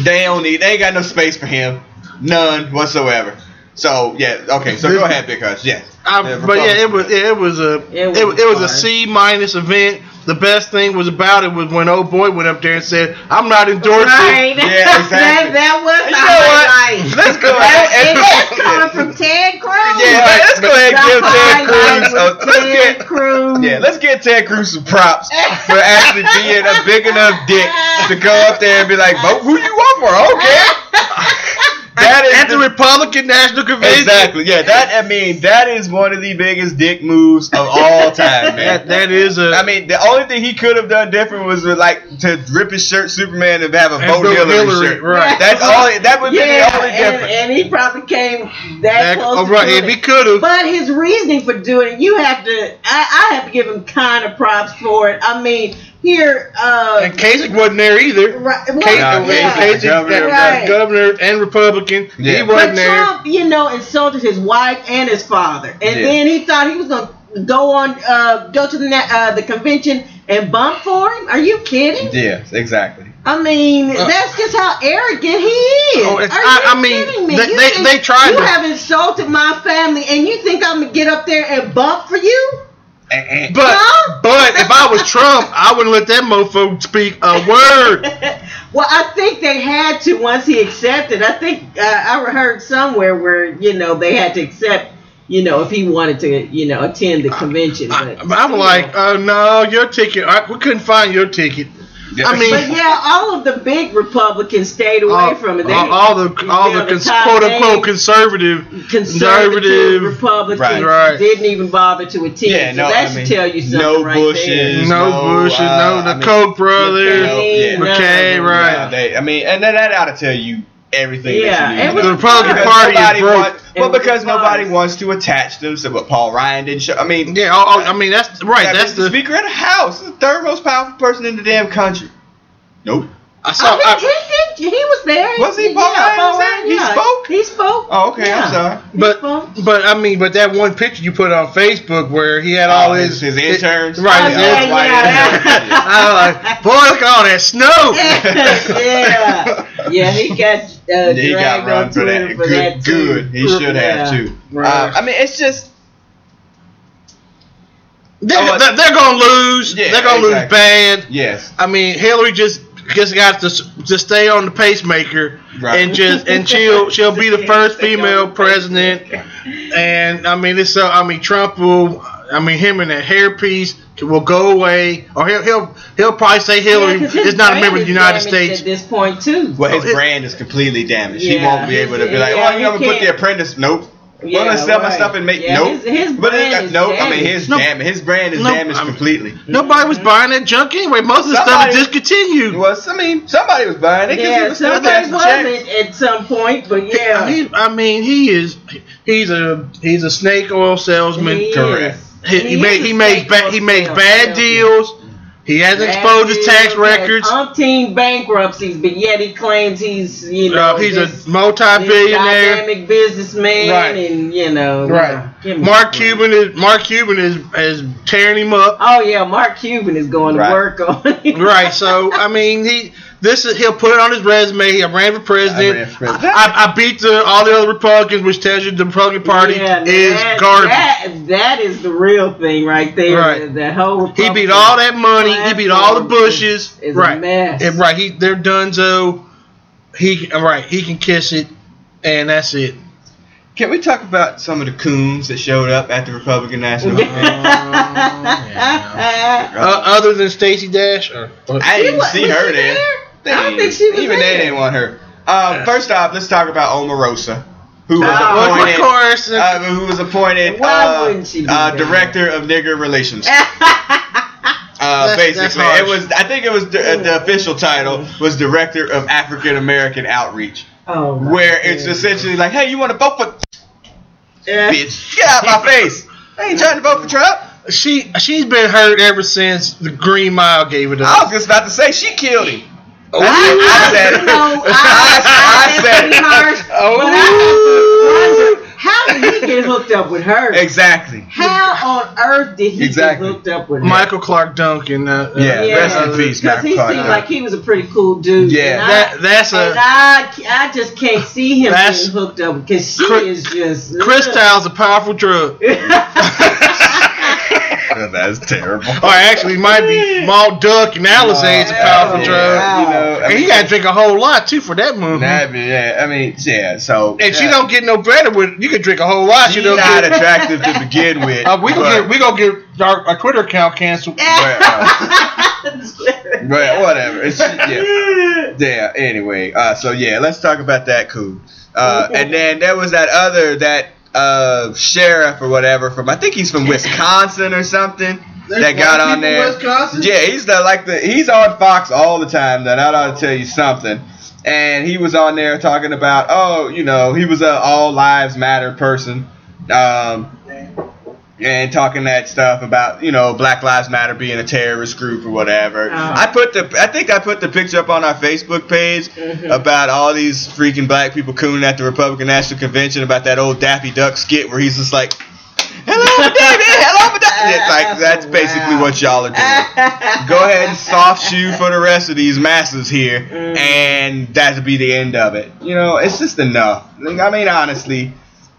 they don't need. They ain't got no space for him, none whatsoever. So yeah, okay. So go ahead, because yes. I, The but yeah, it was yeah, it was a It was it, it was a fine. C minus event. The best thing was about it was when old boy went up there and said, "I'm not endorsing." Right. Yeah, (laughs) exactly. that, that was You the know what? highlight. Let's go ahead and and- that's coming from Ted Cruz. Yeah, let's go ahead and give Ted Cruz. was A, let's Ted get Cruz. yeah, let's get Ted Cruz some props for actually being a big enough dick to go up there and be like, vote who you want for. Okay. (laughs) That is at the the- Republican National Convention. Exactly. Yeah. That I mean, that is one of the biggest dick moves of all (laughs) time, That that is a. I mean, the only thing he could have done different was uh, like to rip his shirt, Superman, and have a And vote vote Hillary, Hillary, shirt. right. That's (laughs) all. That would be yeah, the only and, difference. and he probably came that, that, close. oh, to right, doing if it. he could have. But his reasoning for doing it, you have to. I, I have to give him kind of props for it. I mean, here, uh, And Kasich wasn't there either. right, well, Kasich, Nah, yeah. Kasich, governor, that- right. governor and Republican, Yeah. he wasn't there. Trump, you know, insulted his wife and his father, and Yeah. then he thought he was gonna go on, uh, go to the uh, the convention and bump for him. Are you kidding? Yes, exactly. I mean, Uh, that's just how arrogant he is. Oh, Are I- you I mean, kidding me? they- You they- think they tried You to- have insulted my family, and you think I'm gonna get up there and bump for you? Eh, eh. But Huh? but if I was Trump, I wouldn't let that mofo speak a word. (laughs) well, I think they had to once he accepted. I think uh, I heard somewhere where you know they had to accept. You know, if he wanted to, you know, attend the convention. I, but, I'm you like, know. oh no, your ticket. I, we couldn't find your ticket. I mean, But yeah, all of the big Republicans stayed away all, from it. They, all, all the all the cons- top quote unquote conservative. conservative conservative, Republicans Right. Right. didn't even bother to attend. Yeah, so no, that I should mean, tell you something no right Bushes, No, no, Bush, uh, no the I mean, Koch brothers, McCain, no, McKay, no, right? They, I mean, and then that ought to tell you everything. Yeah, that you need it was. The Republican. Party is nobody broke. Want- well, because fun. nobody wants to attach themselves. But Paul Ryan didn't show. I mean, Yeah, oh, oh, I mean that's right. I mean, That's the. Speaker of the House, the third most powerful person in the damn country. Nope. I I saw. mean, I, he, he, he was there. Was he? Yeah, Paul Ryan Paul was there? He spoke? He spoke. Oh, okay. Yeah. I'm sorry. but but I mean, but that one picture you put on Facebook where he had all Oh, his his- his interns? right? Oh, his yeah, interns. yeah. (laughs) I was like, boy, look at all that snow. (laughs) yeah, yeah, he got uh, he got run for that. for Good, that too. good. He should have Yeah. too. Right. Uh, I mean, it's just They're, Oh, they're, they're gonna lose. Yeah, they're gonna exactly. lose bad. yes. I mean, Hillary just just got to to stay on the pacemaker Right. and just and (laughs) she'll she'll be the first female president. And I mean, it's so I mean, Trump will. I mean, him and that hairpiece will go away, or he'll he'll he'll probably say Hillary Yeah, 'cause his is not a member of the United States. at this point too. Well, his Oh, brand is completely damaged. he won't be able to be like, oh, yeah, "Well, you he know, gonna put the Apprentice." Nope. Yeah, well, let's sell my stuff and make Yeah, nope. his- his but it, brand is nope. I mean, his No. damn, his brand is No, damaged I'm- completely. Nobody was mm-hmm. buying that junk anyway. Most of the stuff Somebody- is discontinued. Well, I mean, somebody was buying it Yeah, was somebody cashing checks. wasn't at some point, but yeah, He, I mean, he is he's a he's a snake oil salesman. He Correct. is. He, he, He make, he a makes snake bad he makes salesman. bad deals. He hasn't exposed his tax records. deals, has Umpteen bankruptcies, but yet he claims he's you know Uh, he's a this, this multi-billionaire. dynamic businessman, Right. and you know, Right. yeah, give Mark a break. Cuban is Mark Cuban is is tearing him up. Oh yeah, Mark Cuban is going Right. to work on it. Right. So (laughs) I mean he this is he'll put it on his resume. I ran for I president. ran for president. I, I beat the all the other Republicans, which tells you the Republican Party Yeah, is that, garbage. That, that is the real thing right there. Right. The, the whole he beat all that money. He beat all the Bushes. Is, is right. a mess. And right. He they're donezo. He right. He can kiss it, and that's it. Can we talk about some of the coons that showed up at the Republican National? (laughs) Convention? Uh, other than Stacey Dash, or, or- I didn't wa- see was her she there. There? I don't think she was Even they didn't want her. Um, first off, let's talk about Omarosa, who was Oh, Well, of appointed. course. Uh, who was appointed Why uh, wouldn't she be uh, director of nigger relations? (laughs) Uh, That's- basically, that's it was. I think it was the, uh, the official title was director of African American outreach, oh, my where it's essentially like, hey, you want to vote for? Yeah. bitch. Get out my face. I ain't trying to vote for Trump. She she's been hurt ever since the Green Mile gave it up. I was just about to say she killed him. Oh. I, I said you it. know, I, (laughs) I- I I, said it. harsh, Oh. but I wonder how did he get hooked up with her? Exactly. How on earth did he Exactly. get hooked up with her? Michael Clarke Duncan. Uh, uh, Yeah, Yeah. rest in peace, Because he Clarke. seemed like he was a pretty cool dude. Yeah. and I, That that's and a I, I just can't see him That's- being hooked up because she Cri- is just Cristal's a powerful drug. (laughs) (laughs) (laughs) That's terrible. Or actually, might be malt duck and Alizé's a powerful Yeah. drug. You know, I And mean, you gotta drink a whole lot too for that movie. Nah, but yeah, I mean, yeah. So and she don't get no better with. You can drink a whole lot. She's She don't not get. attractive to begin with. (laughs) Uh, we gonna get we gonna get our, our Twitter account canceled. but, (laughs) but whatever. It's, yeah. Yeah. Anyway, uh, so yeah, let's talk about that. Cool. Uh, and then there was that other that uh, sheriff or whatever from I think he's from Wisconsin or something that got on there. Yeah, he's the like the he's on Fox all the time. Then I ought to tell you something. And he was on there talking about oh you know he was a all lives matter person. Um, and talking that stuff about you know Black Lives Matter being a terrorist group or whatever. Uh-huh. I put the I think I put the picture up on our Facebook page Mhm. about all these freaking black people cooning at the Republican National Convention about that old Daffy Duck skit where he's just like, "Hello, (laughs) David, hello, David." It's like that's basically Wow. what y'all are doing. Go ahead and soft (laughs) shoe for the rest of these masses here, Mm. and that'll be the end of it. You know, it's just enough. Like, I mean, honestly,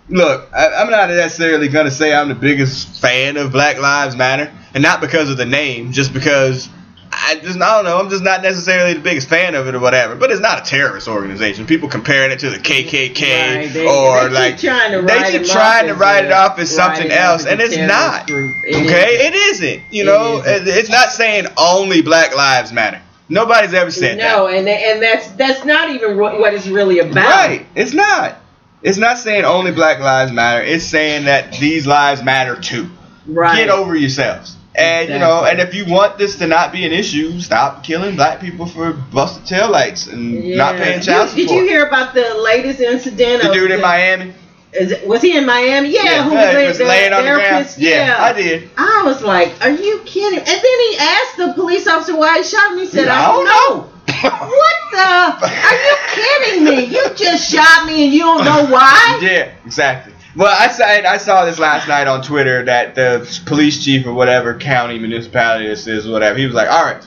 look, I, I'm not necessarily gonna say I'm the biggest fan of Black Lives Matter, and not because of the name, just because I just I don't know. I'm just not necessarily the biggest fan of it or whatever. But it's not a terrorist organization. People comparing it to the KKK Right, they- or they like trying to they keep trying to write it off as something else, and it's not. group. It Okay, isn't. it isn't. You know, isn't. it's not saying only Black Lives Matter. Nobody's ever said that. No, and and that's that's not even what it's really about. Right. It's not. It's not saying only Black Lives Matter. It's saying that these lives matter too. Right. Get over yourselves. And you know, and if you want this to not be an issue, stop killing black people for busted taillights and not paying child Did, support. did you hear about the latest incident? the dude in Miami? Is it, was he in Miami? Yeah, who was, he was laying on the ground. therapist? Yeah, I did. I was like, "Are you kidding?" And then he asked the police officer why he shot him. He said, I "I don't don't know." What the? Are you kidding me? You just shot me and you don't know why? (laughs) Yeah, exactly. Well, I saw I saw this last night on Twitter that the police chief or whatever county municipality this is, whatever. He was like, "All right,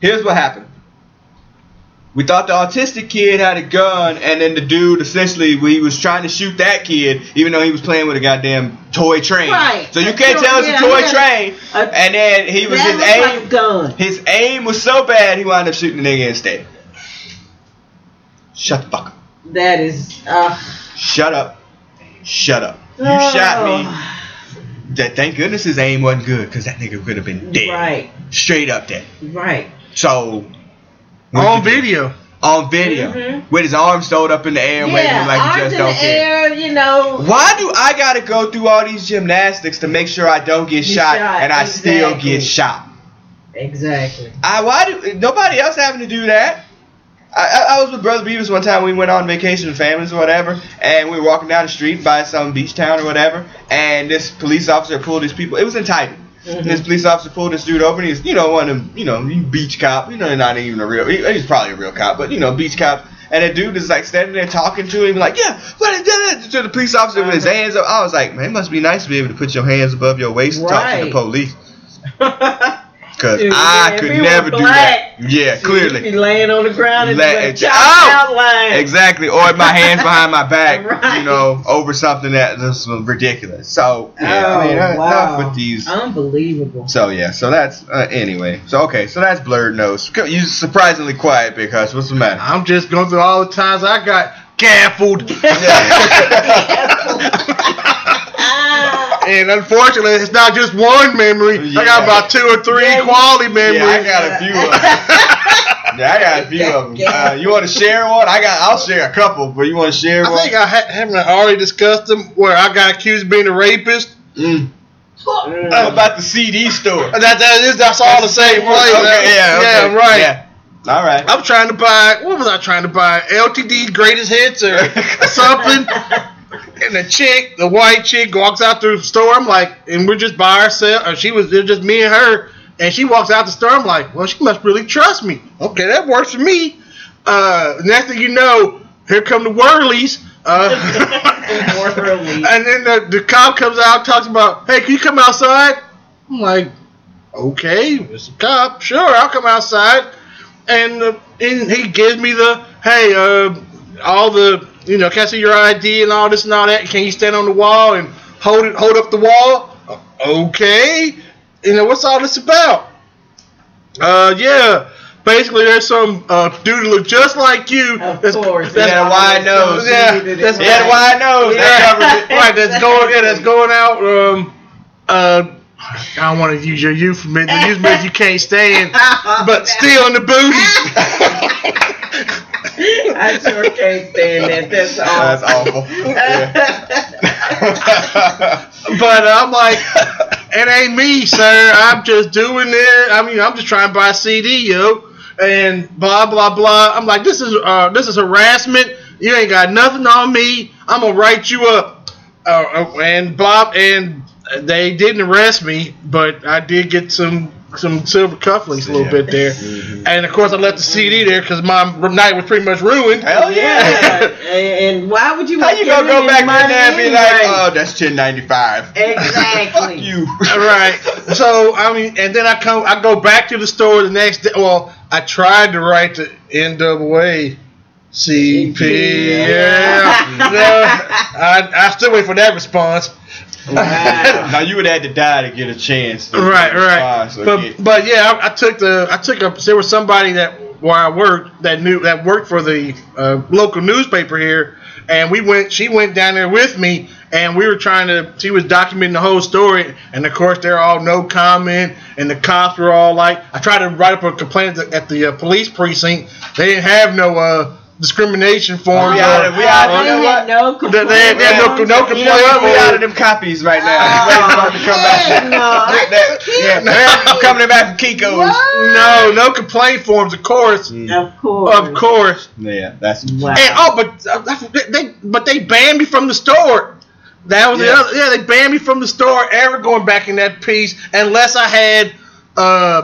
here's what happened. We thought the autistic kid had a gun, and then the dude essentially he was trying to shoot that kid, even though he was playing with a goddamn toy train. Right. So you can't tell it's yeah, a toy yeah. train. A- and then he was his aim. like gun. His aim was so bad he wound up shooting the nigga instead. Shut the fuck up. That is. Uh, Shut up. Shut up. You Oh. shot me. That thank goodness his aim wasn't good, cause that nigga could have been dead. Right. Straight up dead. Right. So On you do? video. On video. Mhm. With his arms stowed up in the air and waving Yeah, like he arms just in don't the care. air, you know. Why do I gotta go through all these gymnastics to make sure I don't get You shot, shot, and I still get shot? Exactly. I why do nobody else having to do that? I, I, I was with Brother Beavis one time. We went on vacation with families or whatever, and we were walking down the street by some beach town or whatever, and this police officer pulled these people. It was in Titan. And this police officer pulled this dude over, and he's you know one of them you know beach cop. You know not even a real. He, he's probably a real cop, but you know beach cop. And the dude is like standing there talking to him, like, yeah, what is that? To the police officer with his Uh-huh. hands up. I was like, man, it must be nice to be able to put your hands above your waist and talk to the police. (laughs) Because Dude, I if could he were never do black, that. Yeah, You'd clearly. be laying on the ground and La- doing a it's- chopped Ow! outline. Exactly. Or my hands behind my back, (laughs) Right. you know, over something that is ridiculous. So, yeah, I mean, Oh, wow. enough with these. Unbelievable. So, yeah, so that's, uh, anyway. So, okay, so that's Blurred Nose. You surprisingly quiet because what's the matter? I'm just going through all the times I got gaffled. (laughs) (laughs) And unfortunately, it's not just one memory. I got about two or three Yeah, quality memories. (laughs) Yeah, I got a few of them. Yeah, I got a few of them. Uh, you want to share one? I got. I'll share a couple, but you want to share I one? think I ha- haven't I already discussed them where I got accused of being a rapist. Mm. How about the CD store? That, that is, that's all the same place. Okay, yeah, okay. yeah, right. Yeah. All right. I'm trying to buy. What was I trying to buy? LTD greatest hits or (laughs) something. And the chick, the white chick, walks out through the store. I'm like, and we're just by ourselves. Or she was it's just me and her, and she walks out the store. I'm like, well, she must really trust me. Okay, that works for me. Uh, next thing you know, here come the whirlies. Uh, (laughs) and then the, the cop comes out, talks about, hey, can you come outside? I'm like, okay, it's a cop. Sure, I'll come outside. And, uh, and he gives me the, hey, uh, all the, you know, can I see your ID and all this and all that? Can you stand on the wall and hold it, hold up the wall? Okay. You know, what's all this about? Uh, yeah. Basically, there's some uh, dude that look just like you. Of that's- course. that's- Yeah, wide nose. Yeah, He that's Yeah, the wide nose. That covers it. right, that's going yeah, that's going out. Um, uh, I don't want to use your euphemism. Euphemism you can't stand, but still in the booty. (laughs) (laughs) I sure can't stand that. That's That's awful. awful. (laughs) But I'm like, it ain't me, sir. I'm just doing it. I mean, I'm just trying to buy a CD, yo, and blah blah blah. I'm like, this is uh, this is harassment. You ain't got nothing on me. I'm gonna write you up. Uh, uh, and blah, and they didn't arrest me, but I did get some some silver cufflinks a little Yeah. bit there. And of course, I left the CD there because my night was pretty much ruined. Hell Yeah. yeah. and, and why would you How you gonna go back in money there and be like, anyway? oh, that's 1095. Exactly. (laughs) Fuck you. right. So I mean, and then I come, I go back to the store the next day. Well, I tried to write the NAA CP. Yeah. No, I, I still wait for that response. (laughs) Now you would have to die to get a chance. to Right, right. But yeah. but yeah, I, I took the I took a there was somebody that where I worked that knew that worked for the uh, local newspaper here, and we went. She went down there with me, and we were trying to. She was documenting the whole story, and of course they're all no comment, and the cops were all like, I tried to write up a complaint at the, at the uh, police precinct. They didn't have no uh, discrimination form. we out of- we out of- you know had what? no They- they- they had no- complaints. no You know? We out of them copies right now. Waiting for them to come back. No, I That- yeah, they're coming back from Kinko's. No, no complaint forms, of course, Of course. of course. Yeah, that's Wow. And oh, but uh, they- they but they banned me from the store. That was the other. Yeah, they banned me from the store ever going back in that piece unless I had uh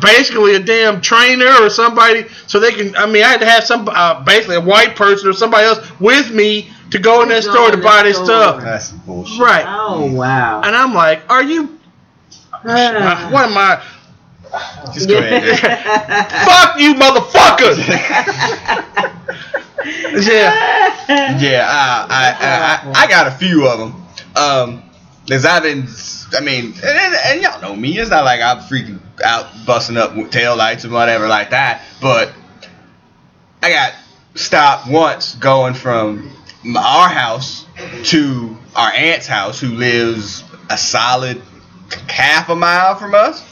basically a damn trainer or somebody so they can. I mean, I had to have some uh, basically a white person or somebody else with me to go in that Go store to buy that their store. stuff. that's bullshit. Right. Oh wow. And I'm like, are you? Uh, what am I? Just go ahead. (laughs) Fuck you, motherfuckers! (laughs) yeah. Yeah, I, I, I, I got a few of them. Um, cause I've been, I mean, and, and, and y'all know me. It's not like I'm freaking out busting up with tail lights and whatever like that. But I got stopped once going from our house to our aunt's house, who lives a solid half a mile from us.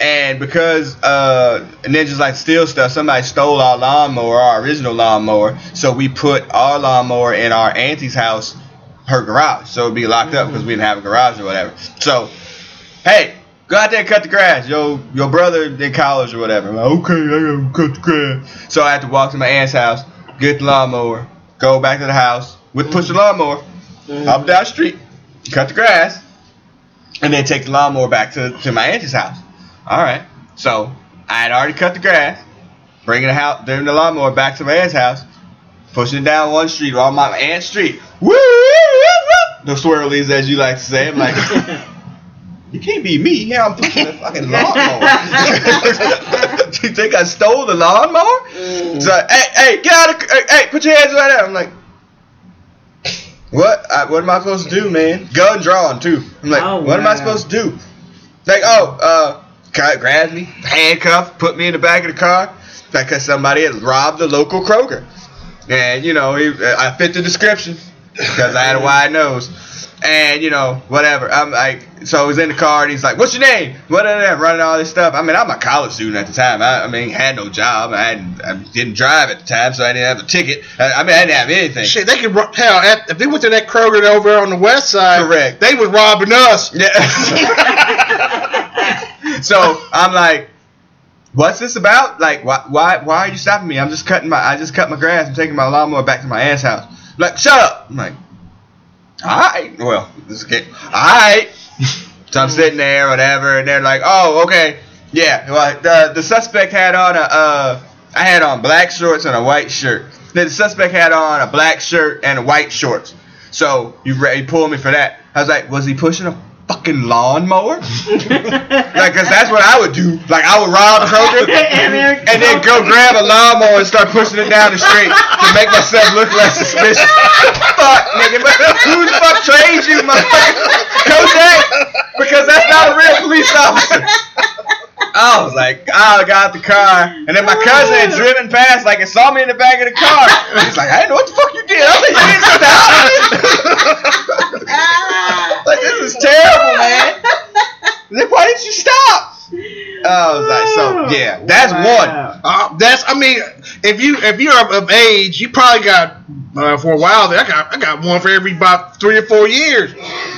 And because uh, ninjas like steal stuff, somebody stole our lawnmower, our original lawnmower. So we put our lawnmower in our auntie's house, her garage. So it'd be locked up because we didn't have a garage or whatever. So, hey, go out there and cut the grass. Yo, your brother in college or whatever. I'm like, okay, I gotta cut the grass. So I had to walk to my aunt's house, get the lawnmower, go back to the house with push the lawnmower, hop down the street, cut the grass, and then take the lawnmower back to, to my auntie's house. All right. So I had already cut the grass, bringing the house, the lawnmower back to my aunt's house, pushing down one street on my aunt's street. Woo! woo, woo, woo. The swirlies, as you like to say. I'm like, (laughs) you can't be me. Yeah, I'm pushing the fucking (laughs) lawnmower. you think I stole the lawnmower? So, hey, hey, get out of, hey, hey, put your hands right there. I'm like, what? I, what am I supposed to do, man? Gun drawn too. I'm like, Oh, what am I supposed to do? Like, oh, uh, guy grabs me, handcuffed, put me in the back of the car because somebody had robbed the local Kroger, and you know, he, I fit the description because I had a wide nose. And you know, whatever. I'm like, so he's in the car, and he's like, "What's your name?" What running all this stuff. I mean, I'm a college student at the time. I, I mean, had no job. I, hadn't, I didn't drive at the time, so I didn't have a ticket. I, I mean, I didn't have anything. Shit, they could hell at, if they went to that Kroger over on the west side. Correct. They was robbing us. Yeah. (laughs) (laughs) so I'm like, what's this about? Like, why, why, why are you stopping me? I'm just cutting my, I just cut my grass. I'm taking my lawnmower back to my aunt's house. Like, shut up. I'm like, all right, well, this is okay. All right. So I'm sitting there, whatever, and they're like, oh, okay, yeah. Well, the the suspect had on a, uh, I had on black shorts and a white shirt. Then the suspect had on a black shirt and white shorts. So you re- you pulled me for that. I was like, was he pushing a fucking lawnmower? like, cause that's what I would do. Like, I would rob (laughs) And then- and then go grab a lawnmower and start pushing it down the street to make myself look less suspicious. fuck, nigga, who the fuck trained you, motherfucker? Kojak? Because that's not a real police officer. I was like, oh, I got the car, and then my cousin had driven past, like, and saw me in the back of the car. He's like, I didn't know what the fuck you did. I was like, you didn't (laughs) like, this is terrible, man. Like, why didn't you stop? I was like, so yeah, that's one. Uh, that's I mean, if you if you're of, of age, you probably got uh, for a while there. I got I got one for every about three or four years.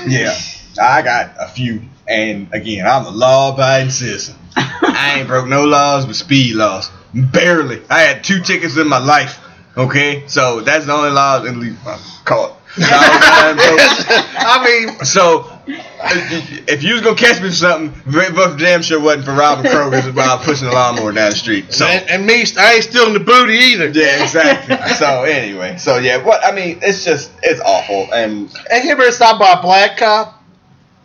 Yeah, I got a few, and again, I'm a law-abiding citizen. I ain't broke no laws but speed laws. Barely. I had two tickets in my life. Okay, so that's the only uh, law at least I'm caught. So, I mean, so if you was gonna catch me for something, but damn sure wasn't for robbing Kroger's while pushing the lawnmower down the street. So and, and me, I ain't stealing the booty either. yeah, exactly. so anyway, so yeah, what I mean, it's just it's awful, and And you ever stopped by a black cop?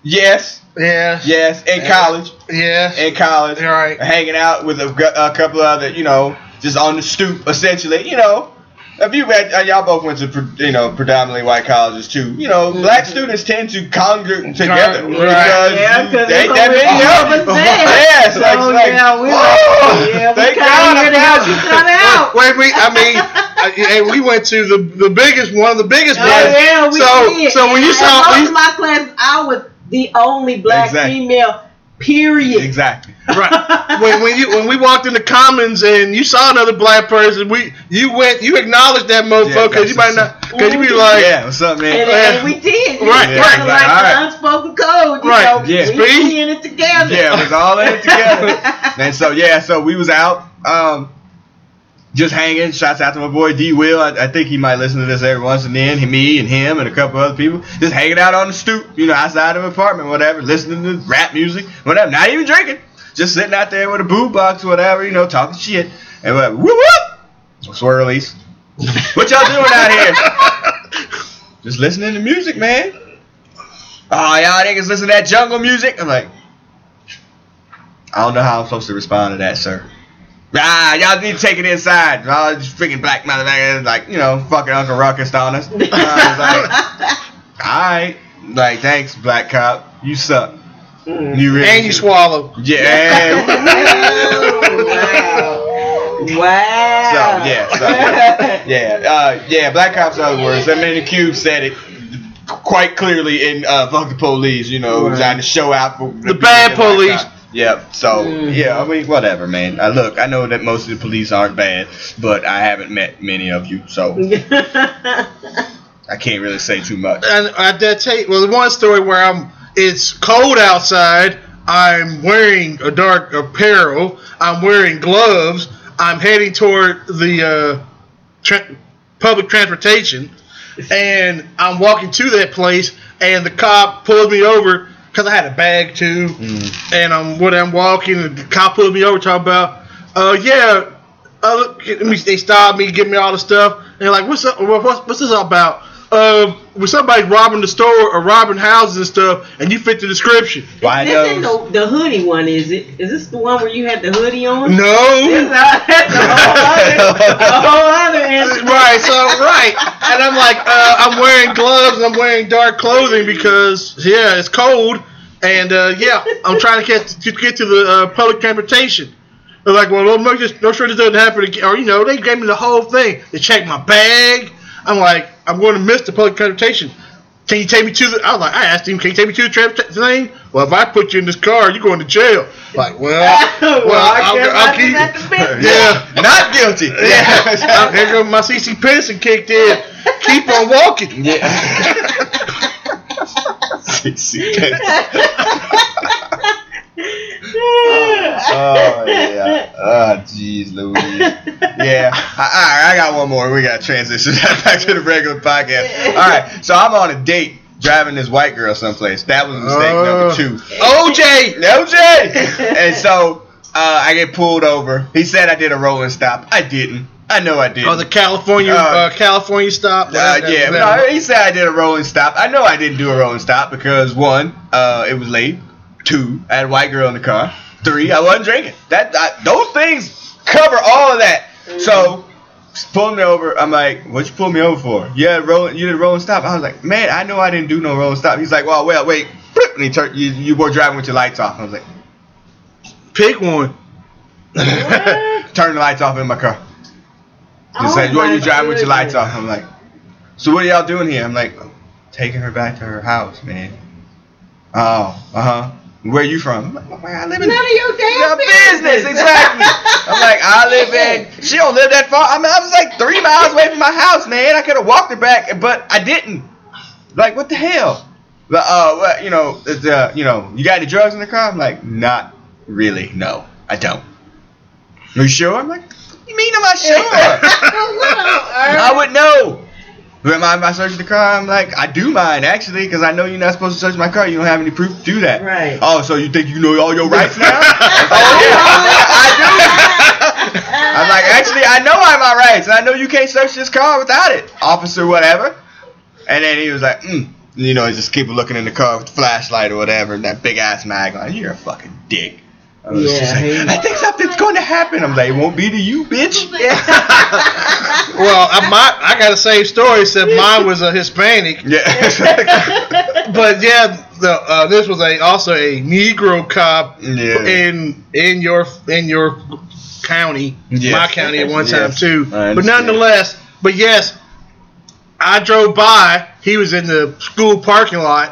yes, Yeah. yes, in college, Yeah. in college, All right. hanging out with a, a couple of other, you know, just on the stoop, essentially, you know. If you read, uh, y'all both went to, you know, predominantly white colleges too. You know, black students tend to congregate together Right. because Yeah, you- they ain't it's that only many all of of us them. there. Yeah, so Oh, like, yeah, we oh, Yeah, we thank God I'm to help not- you come out. Wait, we, I mean, I, and we went to the the biggest, one of the biggest Oh, ones. yeah, we so, did. so when you And saw, most when of my class, I was the only black Exactly. female. Period. Exactly. (laughs) right, when when you when we walked in the commons and you saw another black person, we you went, you acknowledged that motherfucker. that's you might not, because you be like, Yeah, what's up, man? And, and we (laughs) did. Right, It was right, kinda like right. the unspoken code. You Right, know, yeah. We, we in it together. Yeah, it was all in it together. (laughs) and so yeah, so we was out, um, just hanging. Shouts out to my boy D Will. I, I think he might listen to this every once and then. He, me and him and a couple other people just hanging out on the stoop, you know, outside of the apartment, whatever, listening to rap music, whatever. Not even drinking, just sitting out there with a boot box, whatever, you know, talking shit and whatever. Whoop whoop, swirlies. what y'all doing out here? (laughs) just listening to music, man. Oh, y'all niggas listen to that jungle music? I'm like, I don't know how I'm supposed to respond to that, sir. Ah, y'all need to take it inside. Oh, this freaking black motherfucker, like, you know, fucking Uncle Ruckus on us. I was like, (laughs) alright. Like, thanks, black cop. You suck. You really and you do. swallow. Yeah. (laughs) wow. Wow. So, yeah, so, yeah. Yeah, uh, yeah, black cops are the worst. I mean, the Cube said it quite clearly in uh, Fuck the Police, you know, Right. trying to show out for The bad black police. cops. Yep. So Mhm. yeah, I mean, whatever, man. I look, I know that most of the police aren't bad, but I haven't met many of you, so (laughs) I can't really say too much. And I did tell you, well, the one story where I'm, it's cold outside. I'm wearing a dark apparel. I'm wearing gloves. I'm heading toward the uh, tra- public transportation, (laughs) and I'm walking to that place, and the cop pulled me over because I had a bag too, Mm. and I'm when I'm walking, and the cop pulled me over talking about, uh, yeah, uh, let me- they stopped me, give me all the stuff, and they're like, what's up, what's, what's this all about? Uh, was somebody robbing the store or robbing houses and stuff, and you fit the description? Why this ain't those? the, the hoodie one, is it? Is this the one where you had the hoodie on? No. is a, that's a whole other, (laughs) a whole other answer. right, so right, and I'm like, uh, I'm wearing gloves and I'm wearing dark clothing because yeah, it's cold, and uh, yeah, I'm trying to get to get to the uh, public transportation. They're like, well, no, no, just no sure this doesn't happen again. Or you know, they gave me the whole thing. They checked my bag. I'm like, I'm going to miss the public transportation. Can you take me to the? I was like, I asked him, can you take me to the transportation thing? Well, if I put you in this car, you're going to jail. Like, well, (laughs) well, well, I I'll, guess I'll I keep. just have to fit. Yeah. (laughs) Not guilty. (laughs) Yeah, here goes my CC Peterson kicked in. Keep on walking. Oh yeah. Oh jeez, Louise. Yeah. I, all right, I got one more. We got to transition (laughs) back to the regular podcast. All right. So I'm on a date driving this white girl someplace. That was mistake Oh. number two. OJ. OJ. (laughs) and so uh, I get pulled over. He said I did a rolling stop. I didn't. I know I didn't. Oh, the California Uh, uh, California stop. Uh, That- that- yeah, that- no, he said I did a rolling stop. I know I didn't do a rolling stop because one, uh, it was late. Two, I had a white girl in the car. Three, I wasn't drinking. That I, those things cover all of that. So pull me over. I'm like, what you pull me over for? Yeah, rolling. You did rolling stop. I was like, man, I know I didn't do no rolling stop. He's like, well, well, wait. And he turned. You, you were driving with your lights off. I was like, Pick one. (laughs) turn the lights off in my car. He Oh said, "What my you driving with your lights off?" I'm like, "So what are y'all doing here?" I'm like, "Taking her back to her house, man." Oh, uh huh. Where you from? I'm like, I live in None of your damn your business, exactly. I'm like, I live in. She don't live that far. I mean, I was like three miles away from my house, man. I could have walked her back, but I didn't. Like, what the hell? But, uh, you know, uh, you know, you got any drugs in the car? I'm like, not really. No, I don't. Are you sure? I'm like, you mean I'm I sure? (laughs) I would know. Am I, am I searching the car? I'm like, I do mind actually, because I know you're not supposed to search my car. You don't have any proof to do that. Right. Oh, so you think you know all your rights now? (laughs) (laughs) oh yeah, (laughs) I do. I'm like, actually, I know I have my rights, and I know you can't search this car without it, officer, whatever. And then he was like, mm. you know, he just keep looking in the car with the flashlight or whatever, and that big ass mag like, you're a fucking dick. I was just Yeah, like, he- I think something's going to happen. I'm like, it won't be to you, bitch. (laughs) Well, I, my, I got a same story, Said mine was a Hispanic. Yeah. (laughs) But yeah, the, uh, this was a also a Negro cop Yeah. in in your in your county, Yes. my county at one time Yes, too. But nonetheless, but yes, I drove by. He was in the school parking lot,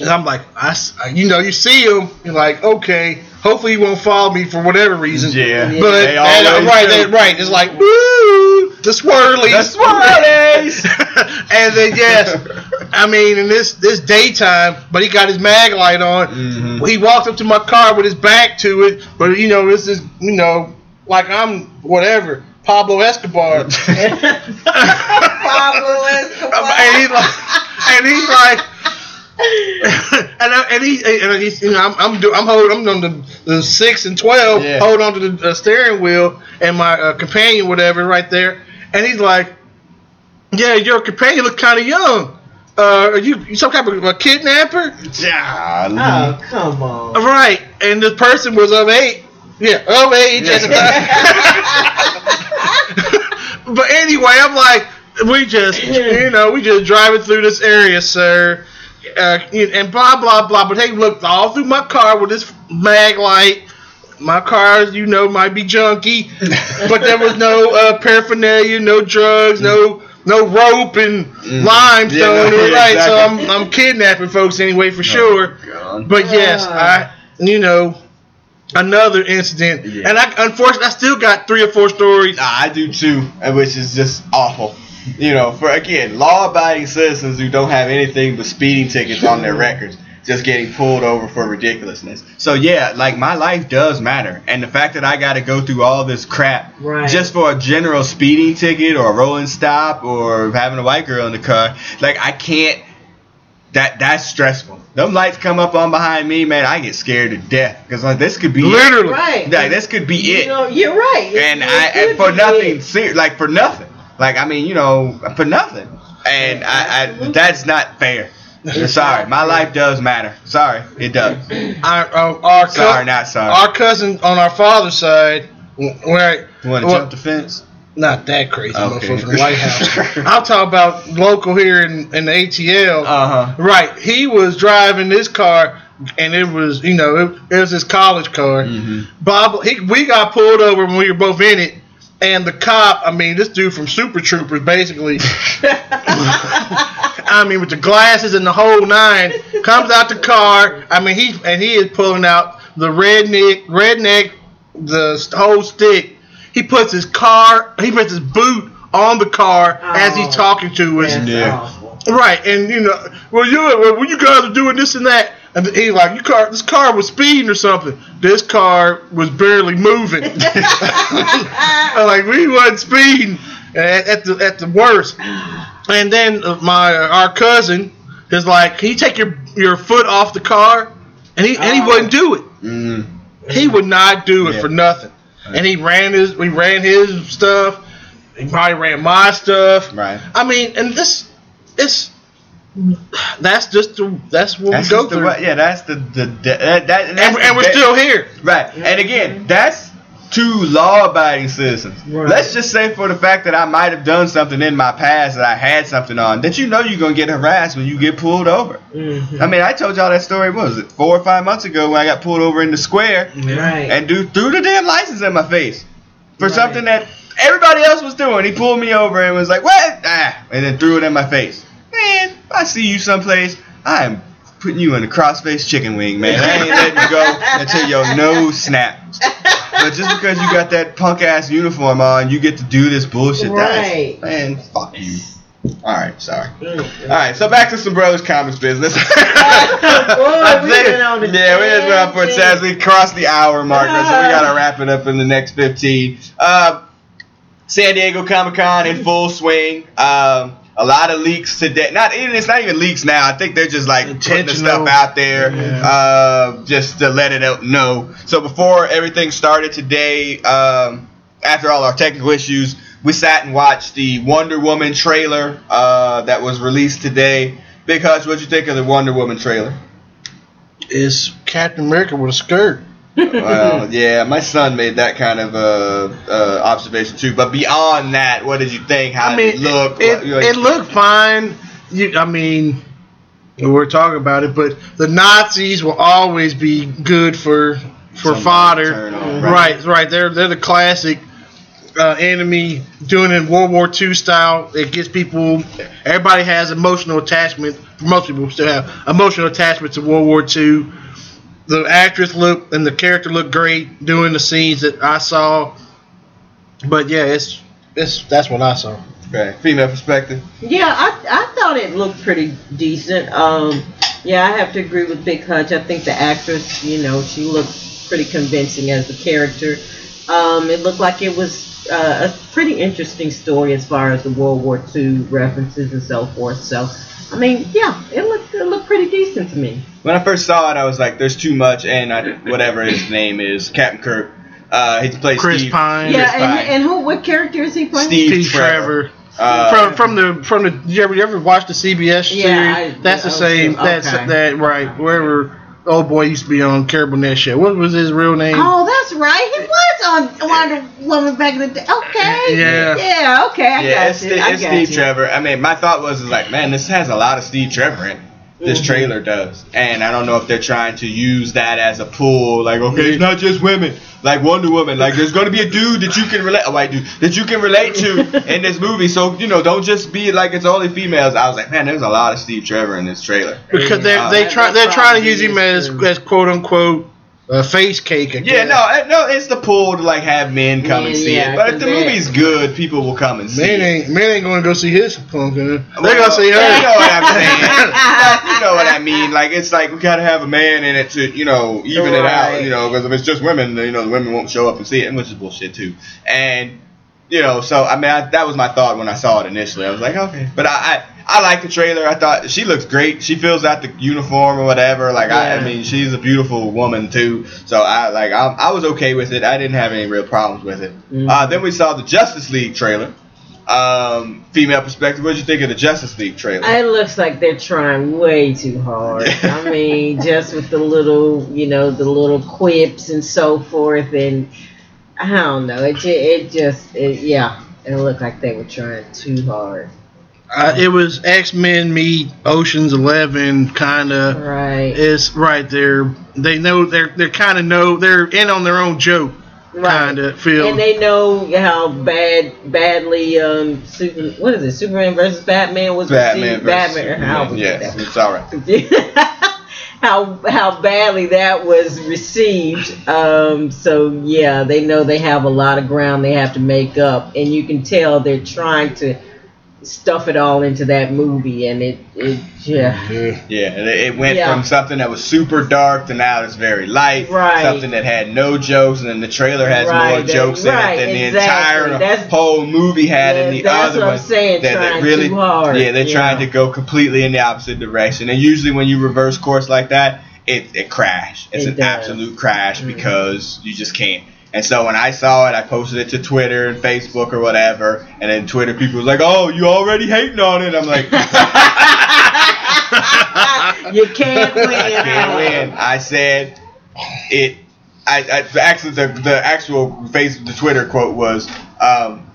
and I'm like, I, you know, you see him, you're like, okay, hopefully he won't follow me for whatever reason. Yeah. But They and, uh, right, they, right, it's like woo, the swirlies, The swirlies. (laughs) and then yes, I mean, in this this daytime, but he got his mag light on. Mhm. He walked up to my car with his back to it, but you know, this is you know, like I'm whatever Pablo Escobar, (laughs) (laughs) Pablo Escobar. and he's like, and he's like. And I, and he and he's you know I'm I'm, do, I'm holding I'm on the, the six and twelve Yeah. hold on to the uh, steering wheel and my uh, companion whatever right there. And he's like yeah your companion look kind of young. Uh are you you some kind of a kidnapper? Yeah. Oh, come on. right. And the person was of age yeah of age at the time. (laughs) But anyway I'm like we just you know we just driving through this area sir uh, and blah blah blah. But they looked all through my car with this mag light. My car, you know, might be junky, (laughs) but there was no uh, paraphernalia, no drugs, no no rope and limestone. Yeah, right, (laughs) so. I'm I'm kidnapping folks anyway for sure. God. But yes, I you know another incident, Yeah. and I unfortunately I still got three or four stories. Nah, I do too, which is just awful. You know, for again, law-abiding citizens who don't have anything but speeding tickets on their records, just getting pulled over for ridiculousness. So yeah, like my life does matter, and the fact that I got to go through all this crap Right. just for a general speeding ticket or a rolling stop or having a white girl in the car, like I can't. That that's stressful. Them lights come up on behind me, man. I get scared to death because like this could be it. Literally, Right. Like this could be You it know, you're right. It- and it I could and for nothing, ser- like for nothing. Like I mean, you know, for nothing. And I, I that's not fair. Sorry, my life does matter. Sorry, it does. our uh, our Sorry, not sorry. our cousin on our father's side, where You want to well, jump the fence? not that crazy, Okay. motherfucker the White House. (laughs) I'll talk about local here in, in the ATL. Uh huh. right, he was driving this car, and it was you know it, it was his college car. Mhm. Bob, he, we got pulled over when we were both in it, and the cop, I mean, this dude from Super Troopers, basically. (laughs) I mean, with the glasses and the whole nine, comes out the car. I mean, he and he is pulling out the redneck, redneck, the whole stick. He puts his car, he puts his boot on the car as he's Oh, talking to us. That's Yeah. Right, and you know, well, you, well, you guys are doing this and that, and he like, "You car, this car was speeding or something." This car was barely moving. (laughs) (laughs) Like we wasn't speeding at, at the at the worst. And then uh, my our cousin, is like, can you take your your foot off the car? And he and he Oh. wouldn't do it. Mm. He would not do it Yeah. for nothing. And he ran his we ran his stuff. He probably ran my stuff. Right. I mean, and this it's that's just the that's what That's we go just the through. way, yeah, that's the the, the that, that, and, that's and, and the we're be- still here. right. And again, that's two law-abiding citizens. Right. Let's just say for the fact that I might have done something in my past that I had something on that you know you're gonna get harassed when you get pulled over. Mhm. I mean, I told y'all that story. What was it four or five months ago when I got pulled over in the square Right. and dude threw the damn license in my face for Right. something that everybody else was doing. He pulled me over and was like, "What?" Ah, and then threw it in my face. Man, if I see you someplace, I am putting you in a crossface chicken wing, man. I ain't letting you go until your nose snaps. But just because you got that punk ass uniform on, you get to do this bullshit. Right. That's, man, fuck you. All right, sorry. All right, so back to some brothers comics business. (laughs) (laughs) Boy, I we think- on a yeah, we just went up for a tangent. chance. We crossed the hour marker, so we gotta wrap it up in the next fifteen. Uh, San Diego Comic Con in full swing. Um, a lot of leaks today. Not even it's not even leaks now. I think they're just like putting the stuff out there, Yeah. uh, just to let it out know. So before everything started today, um, after all our technical issues, we sat and watched the Wonder Woman trailer uh, that was released today. Big Hutch, what'd you think of the Wonder Woman trailer? It's Captain America with a skirt. Well, yeah, my son made that kind of uh, uh, observation too. But beyond that, what did you think? How I mean, did it look? It, What- you it looked fine. You, I mean, we're talking about it, but the Nazis will always be good for for fodder. on, right. right. right, They're they're the classic uh, enemy doing it in World War II style. It gets people. Everybody has emotional attachment. Most people still have emotional attachment to World War II. The actress looked and the character looked great doing the scenes that I saw. But yeah, it's it's that's what I saw. okay, female perspective. Yeah, I, I thought it looked pretty decent. Um, yeah, I have to agree with Big Hutch. I think the actress, you know, she looked pretty convincing as the character. Um, it looked like it was uh, a pretty interesting story as far as the World War II references and so forth. So, I mean, yeah, it looked it looked pretty decent to me. When I first saw it, I was like, "There's too much," and I, whatever his name is, Captain Kirk. Uh, he plays Chris Steve, Pine. Yeah, Pine. and, and who? What character is he playing? Steve Pete Trevor. Trevor. Uh, from from the from the you ever you ever watch the CBS series? Yeah, I- that's the yeah, same. okay. That's that right. Wherever old boy used to be on Carol Burnett show. What was his real name? Oh, that's right. He was on Wonder Woman back in the day. Okay. Yeah. Yeah. Okay. I yeah, got it's, you. Steve- I it's got Steve you. Trevor. I mean, my thought was is like, man, this has a lot of Steve Trevor in. It. This Mhm. trailer does, and I don't know if they're trying to use that as a pull. Like, okay, it's not just women. Like Wonder Woman. Like, there's gonna be a dude that you can relate, a white dude that you can relate to (laughs) in this movie. So you know, don't just be like it's only females. I was like, man, there's a lot of Steve Trevor in this trailer. because they Uh, they that- try that they're trying to use him as as quote unquote uh, face cake. I Yeah, no, no, it's the pull to like have men come and see yeah, it. But if the they- movie's good, people will come and see Man it. ain't man ain't going to go see his punk. uh, They're Well, gonna see her. You know what I'm saying? (laughs) you know what I mean? Like it's like we gotta have a man in it to you know even it out. You know, because if it's just women, you know the women won't show up and see it, which is bullshit too. And you know, so I mean, I, that was my thought when I saw it initially. I was like, okay, but I. I I like the trailer. I thought she looks great. She fills out the uniform or whatever. Like I, I mean, she's a beautiful woman too. So I like I, I was okay with it. I didn't have any real problems with it. Mhm. Uh, then we saw the Justice League trailer. Um, female perspective. What did you think of the Justice League trailer? It looks like they're trying way too hard. (laughs) I mean, just with the little, you know, the little quips and so forth, and I don't know. It it just, it, yeah, it looked like they were trying too hard. Uh, it was X Men meet Ocean's Eleven kind of. Right. It's right there. They know they're they're kind of know they're in on their own joke right. kind of feel. And they know how bad, badly, um, Super, what is it? Superman versus Batman was Batman received. versus Batman. How Superman. was Yes, that? it's all right. (laughs) how how badly that was received. Um, so yeah, they know they have a lot of ground they have to make up, and you can tell they're trying to stuff it all into that movie, and it it yeah. Yeah. Yeah, and it, it went Yeah. from something that was super dark to now it's very light. Right. Something that had no jokes, and then the trailer has Right, more that- jokes right, in it than exactly. the entire That's- whole movie had in the that's other what I'm one. saying, That- that trying really, too hard. Yeah, they're trying to go completely in the opposite direction. And usually, when you reverse course like that, it it crash. It's It an does. absolute crash Mhm. because you just can't. And so when I saw it, I posted it to Twitter and Facebook or whatever, and then Twitter people was like, "Oh, you already hating on it?" I'm like, (laughs) (laughs) you can't win. I can't win. I said it. I, I actually the the actual face the Twitter quote was, um,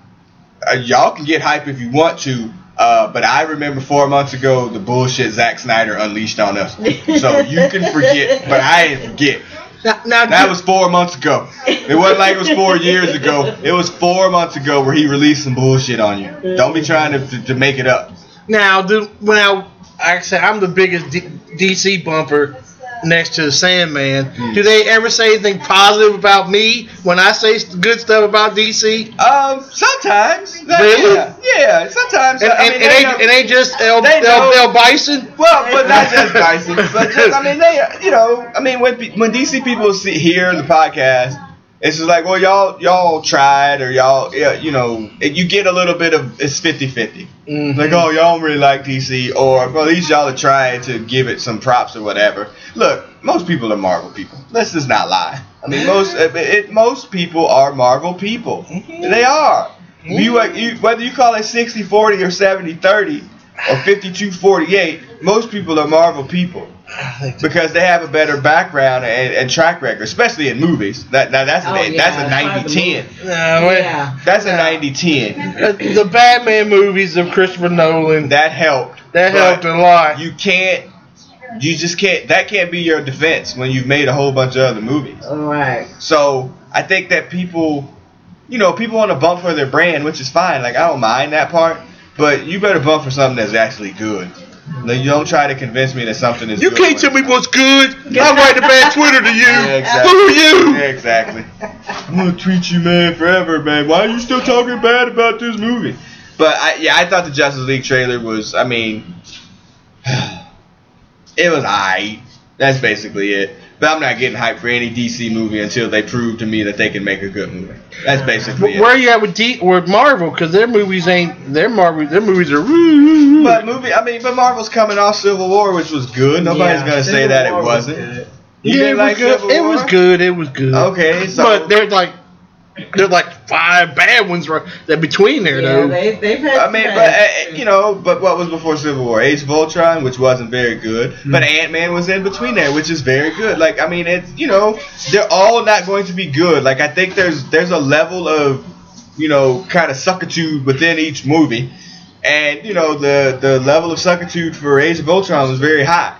uh, "Y'all can get hype if you want to." Uh, but I remember four months ago the bullshit Zack Snyder unleashed on us. So you can forget, but I didn't forget. Now, now That was four months ago. It wasn't like it was four years ago. It was four months ago where he released some bullshit on you. Don't be trying to, to, to make it up. Now, do now, like I said, I'm the biggest D- DC bumper next to the Sandman. Hmm. Do they ever say anything positive about me when I say good stuff about DC? Um, sometimes. Really? Yeah, yeah sometimes. and, I mean, it, they ain't, know- it ain't just El, they know- El, El Bison. Well, but not just (laughs) Dyson. But just, I mean, they, you know, I mean, when when DC people see hear the podcast, it's just like, well, y'all y'all tried or y'all, yeah, you know, it, you get a little bit of it's 50-50. Mhm. Like, oh, y'all don't really like DC, or well, at least y'all are trying to give it some props or whatever. Look, most people are Marvel people. Let's just not lie. I mean, most it, it, most people are Marvel people. They are. You, uh, you whether you call it 60-40 or 70-30 or 52-48, most people are Marvel people (sighs) because they have a better background and, and track record, especially in movies. That now that's Oh, a, yeah, that's a as far as 90-10. Nah. Yeah. That's a 90-10. Uh, the Batman movies of Christopher Nolan that, helped. That helped. helped a lot. You can't. You just can't. That can't be your defense when you've made a whole bunch of other movies. All right. So I think that people, you know, people want to bump for their brand, which is fine. Like I don't mind that part, but you better bump for something that's actually good. Like, you don't try to convince me that something is. you good can't tell me what's good. I'll write a bad Twitter to you. Yeah, exactly. Who are you? Yeah, exactly. I'm gonna tweet you, man, forever, man. Why are you still talking bad about this movie? But I, yeah, I thought the Justice League trailer was. I mean, (sighs) it was alright. That's basically it. But I'm not getting hyped for any DC movie until they prove to me that they can make a good movie. That's basically Wh- Where are it. you at with D with Marvel? Because their movies ain't their Marvel. Their movies are. But movie, I mean, but Marvel's coming off Civil War, which was good. Nobody's Yeah, gonna say Civil that War it was wasn't. good. You yeah, didn't it was like good. Civil It War? was good. It was good. Okay, so but they're like there's like five bad ones right that between there Yeah, though. they, they've had I mean, but uh, you know, but what was before Civil War? Age of Ultron, which wasn't very good, Hmm. but Ant Man was in between there, which is very good. Like, I mean, it's you know, they're all not going to be good. Like, I think there's there's a level of you know, kind of suckitude within each movie, and you know, the the level of suckitude for Age of Ultron was very high.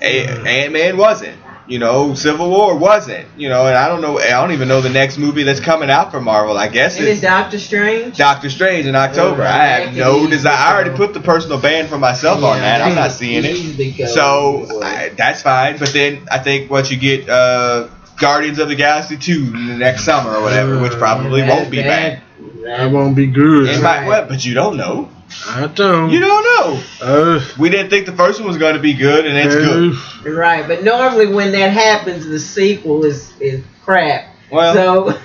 Ant Man wasn't. You know, Civil War wasn't. You know, and I don't know. I don't even know the next movie that's coming out for Marvel. I guess and then it's Doctor Strange. Doctor Strange in October. Oh, I have no desire. I already put the personal ban for myself on that. I'm not seeing it. So I, that's fine. But then I think once you get uh, Guardians of the Galaxy 2 in the next summer or whatever, which probably That- won't be that- bad. That won't be good. It might, well, but you don't know. I don't. You don't know. Uh, We didn't think the first one was going to be good, and it's good. uh, Right, but normally when that happens, the sequel is is crap. Well, so with (laughs)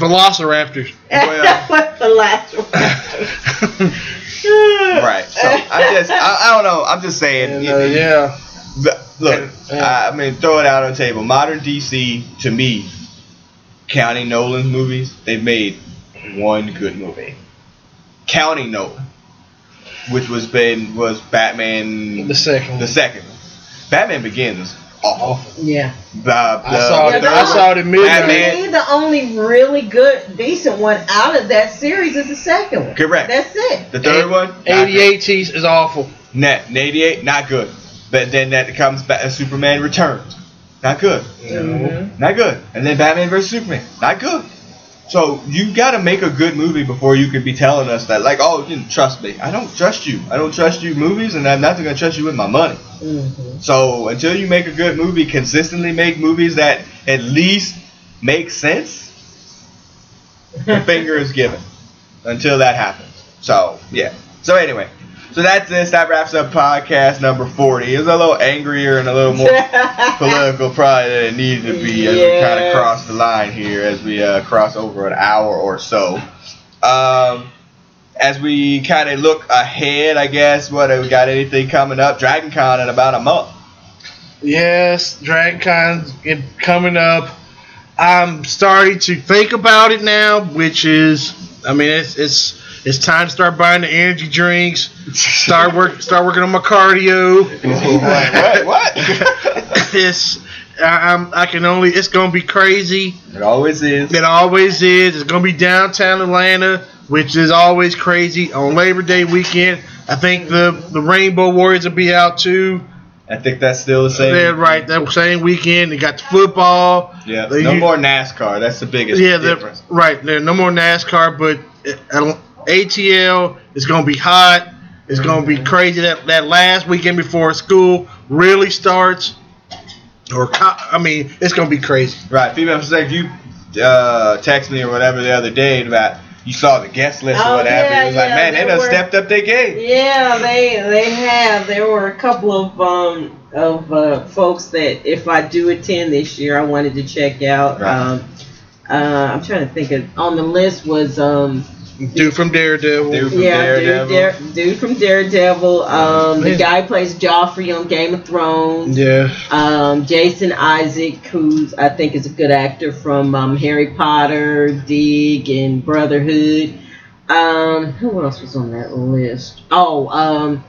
Velociraptors. Well- what's the last one? right. So I just, I, I don't know. I'm just saying. And, you- uh, yeah. The- Look, Yeah. I mean, throw it out on the table. Modern DC, to me, counting Nolan's movies, they've made one good movie. Counting Nolan, which was been was Batman The second the second. Batman Begins was awful. yeah. The, I saw the it. Yeah, I saw it at. Batman- To me, the only really good, decent one out of that series is the second one. Correct. That's it. The third Eight- one, not 88 cheese is awful. Net, 88, not good. But then that comes back, uh, Superman Returns, not good. Mhm. Not good. And then Batman vs Superman. Not good. So you got to make a good movie before you can be telling us that, like, oh, you can trust me. I don't trust you. I don't trust you movies, and I'm not going to trust you with my money. Mhm. So until you make a good movie, consistently make movies that at least make sense, the (laughs) finger is given. Until that happens. So yeah, So anyway, so that's this. That wraps up podcast number 40. It was a little angrier and a little more (laughs) political probably than it needed to be as we kind of Yes. cross the line here as we uh, cross over an hour or so. Um, as we kind of look ahead, I guess, what have we got anything coming up? Dragon Con in about a month. Yes, DragonCon's it- coming up. I'm starting to think about it now, which is, I mean, it's it's it's time to start buying the energy drinks. Start work, start working on my cardio. what? (laughs) What? It's, I, I'm, I can only. It's gonna be crazy. it always is. It always is. It's gonna be downtown Atlanta, which is always crazy on Labor Day weekend. I think the the Rainbow Warriors will be out too. I think that's still the same. They're right that same weekend. They got the football. Yeah. No u- more NASCAR. That's the biggest Yeah, difference. right. There no more NASCAR, but uh, ATL is gonna be hot. It's gonna be crazy. That that last weekend before school really starts, or I mean, it's gonna be crazy. Right. Female Sex, you uh, text me or whatever the other day about you saw the guest list Oh, or whatever. yeah, it was like, man, they there done were- stepped up their game. Yeah, they they have. There were a couple of um of uh, folks that if I do attend this year, I wanted to check out. Right. Um, uh, I'm trying to think of on the list was um Dude from Daredevil. Dude from yeah Daredevil. dude, Dare, dude from Daredevil. Um, the guy plays Joffrey on Game of Thrones. Yeah. Um, Jason Isaac, who's I think is a good actor from um, Harry Potter, Dig, and Brotherhood. Um, who else was on that list? Oh, um,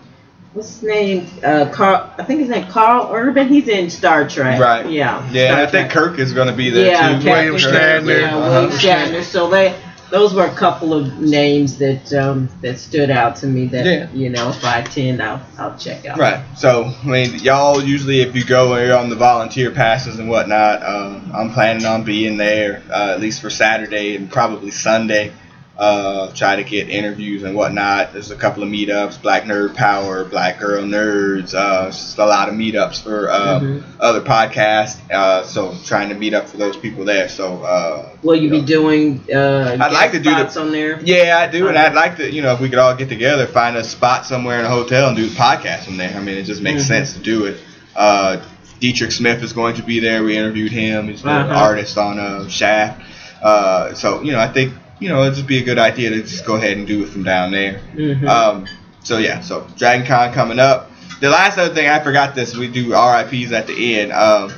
what's his name? Uh, Carl. I think his name Karl Urban. He's in Star Trek. Right. Yeah. Yeah, and Star I think Kirk is going to be there Yeah, too. Captain William Kirk, Shatner. Yeah, Uh-huh. William Shatner. So they. Those were a couple of names that um, that stood out to me. That Yeah. you know, if I attend, I'll I'll check out. Right. So, I mean, y'all usually, if you go and you're on the volunteer passes and whatnot, um, I'm planning on being there uh, at least for Saturday and probably Sunday. Uh, try to get interviews and whatnot. There's a couple of meetups, Black Nerd Power, Black Girl Nerds. Uh, just a lot of meetups for uh, Mhm. other podcasts. Uh, so trying to meet up for those people there. So uh, Will you be know. doing? Uh, I'd like guest to do the- spots on there. Yeah, I do, and I'd like to, you know, if we could all get together, find a spot somewhere in a hotel and do the podcast from there. I mean, it just makes Mhm. sense to do it. Uh, Dietrich Smith is going to be there. We interviewed him. He's an Uh-huh. artist on uh, Shaft. Uh, so, you know, I think, you know, it'd just be a good idea to just go ahead and do it from down there. Mhm. Um, so yeah, so Dragon Con coming up. The last other thing I forgot this, we do RIPS at the end. Um,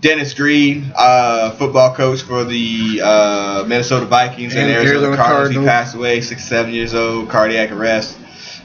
Dennis Green, uh, football coach for the uh, Minnesota Vikings and, And Arizona, Arizona Cardinals. Cardinals. He passed away, six seven years old, cardiac arrest.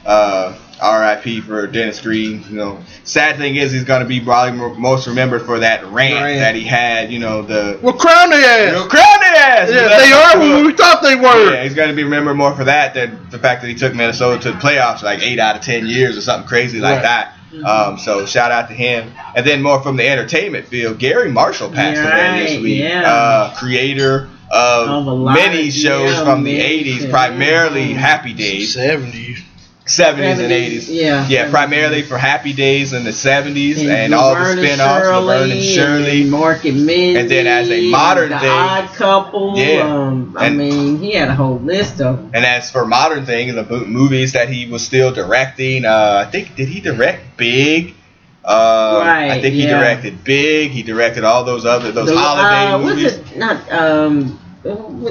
Uh, RIP for Dennis Green. You know, sad thing is he's going to be probably most remembered for that rant, Rant. that he had. You know, the Well, crown their you know, ass. crown their ass. Yeah, That's they are cool. who we thought they were. Yeah, he's going to be remembered more for that than the fact that he took Minnesota to the playoffs like eight out of ten years or something crazy like Right. that. Um, so shout out to him. And then more from the entertainment field, Garry Marshall passed away this week. yeah. Uh, creator of, Of many of- shows yeah, from the 80s, shows. primarily Happy Days, 70s. 70s and 80s. Yeah. Yeah, primarily for Happy Days in the 70s and, And all the spin-offs, Laverne and Shirley. and Mork and Mindy, And then as a modern the thing- Odd Couple. Yeah. Um, I And- mean, he had a whole list of them. And as for modern things, the mo- movies that he was still directing, uh, I think did he direct Big? Uh, I think he yeah. directed Big. He directed all those other those The- holiday uh, movies. Was it not um,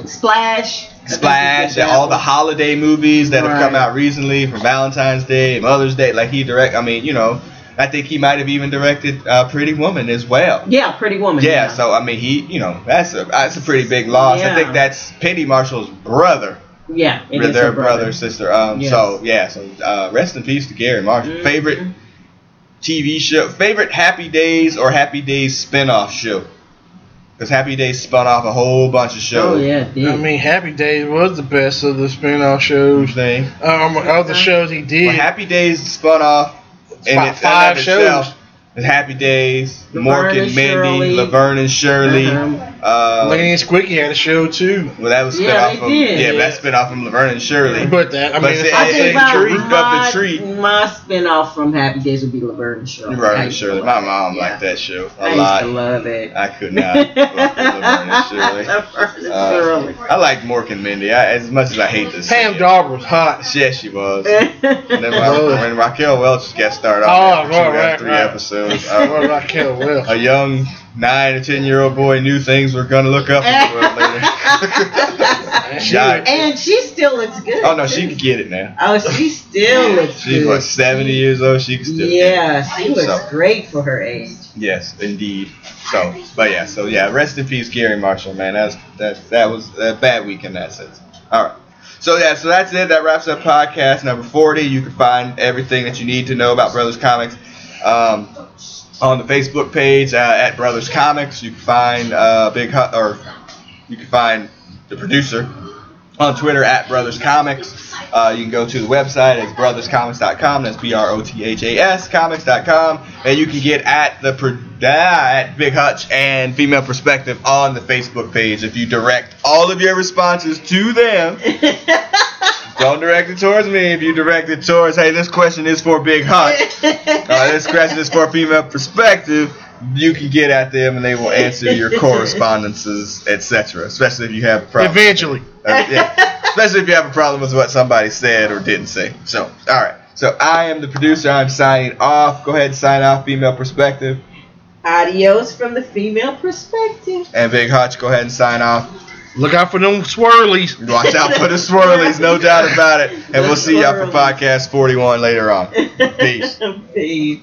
Splash? I think he Splash and all the holiday movies that have come out recently for Valentine's Day, Mother's Day. Like he direct. I mean, you know, I think he might have even directed uh, Pretty Woman as well. Yeah, Pretty Woman. Yeah, so I mean, he, you know, that's a that's a pretty big loss. I think that's Penny Marshall's brother. yeah, it is their her brother, sister. Um, Yes. so yeah, so uh, rest in peace to Garry Marshall. Mhm. Favorite TV show, favorite Happy Days or Happy Days spin-off show? Because Happy Days spun off a whole bunch of shows. Oh shows. yeah, it did. I mean, Happy Days was the best of the spin-off shows. Thing. Um, of the shows he did. Well, Happy Days spun off in About its five shows. of itself, Happy Days, Laverne Mork and and Mindy, Shirley. Laverne and Shirley. Uh-huh. Uh, Lenny and Squiggy had a show too. well, that was spit Yeah, off from did. yeah, but that's spit off from Laverne and Shirley. But that I mean, see, it's I the think same about tree. Of the my, tree. my spinoff from Happy Days would be Laverne and Shirley. Laverne and Shirley. My mom Yeah. liked that show a I lot. I love it. I could not. (laughs) Laverne and Shirley. Laverne Uh, I like Mork and Mindy. I, as much as I hate this. Pam Dawber was hot. Yeah, she was. (laughs) And then Oh. when, when Raquel Welch guest starred Oh, on there, she right, got right, three right. episodes. Well, Uh, Raquel Welch. a young nine or ten year old boy knew things were gonna look up in the world later. (laughs) She and she still looks good. Oh no, too. she can get it now. Oh, she still (laughs) looks She's good. what seventy years old. She can still. get. Yeah, she looks So- great for her age. Yes, indeed. So, but yeah, so yeah, rest in peace, Garry Marshall, man. That's that that was a bad week in that sense. All right. So yeah, so that's it. That wraps up podcast number forty. You can find everything that you need to know about Brothas Comics um, on the Facebook page uh, at Brothas Comics. You can find uh, Big Hutch or you can find the producer on Twitter at Brothas Comics. Uh, you can go to the website. It's brothascomics.com. That's B R O T H A S comics.com. And you can get at the at Big Hutch and Female Perspective on the Facebook page. If you direct all of your responses to them, (laughs) don't direct it towards me. If you direct it towards, hey, this question is for Big Hutch. (laughs) Uh, this question is for Female Perspective. You can get at them and they will answer your (laughs) correspondences, etc. Especially if you have problems. Eventually. Uh, yeah. Especially if you have a problem with what somebody said or didn't say. So, all right. So I am the producer. I'm signing off. Go ahead and sign off. Female perspective. Adios from the female perspective. And Big Hutch, go ahead and sign off. Look out for them swirlies. Watch out for the swirlies, no doubt about it. And we'll see y'all for podcast 41 later on. (laughs) Peace. Peace.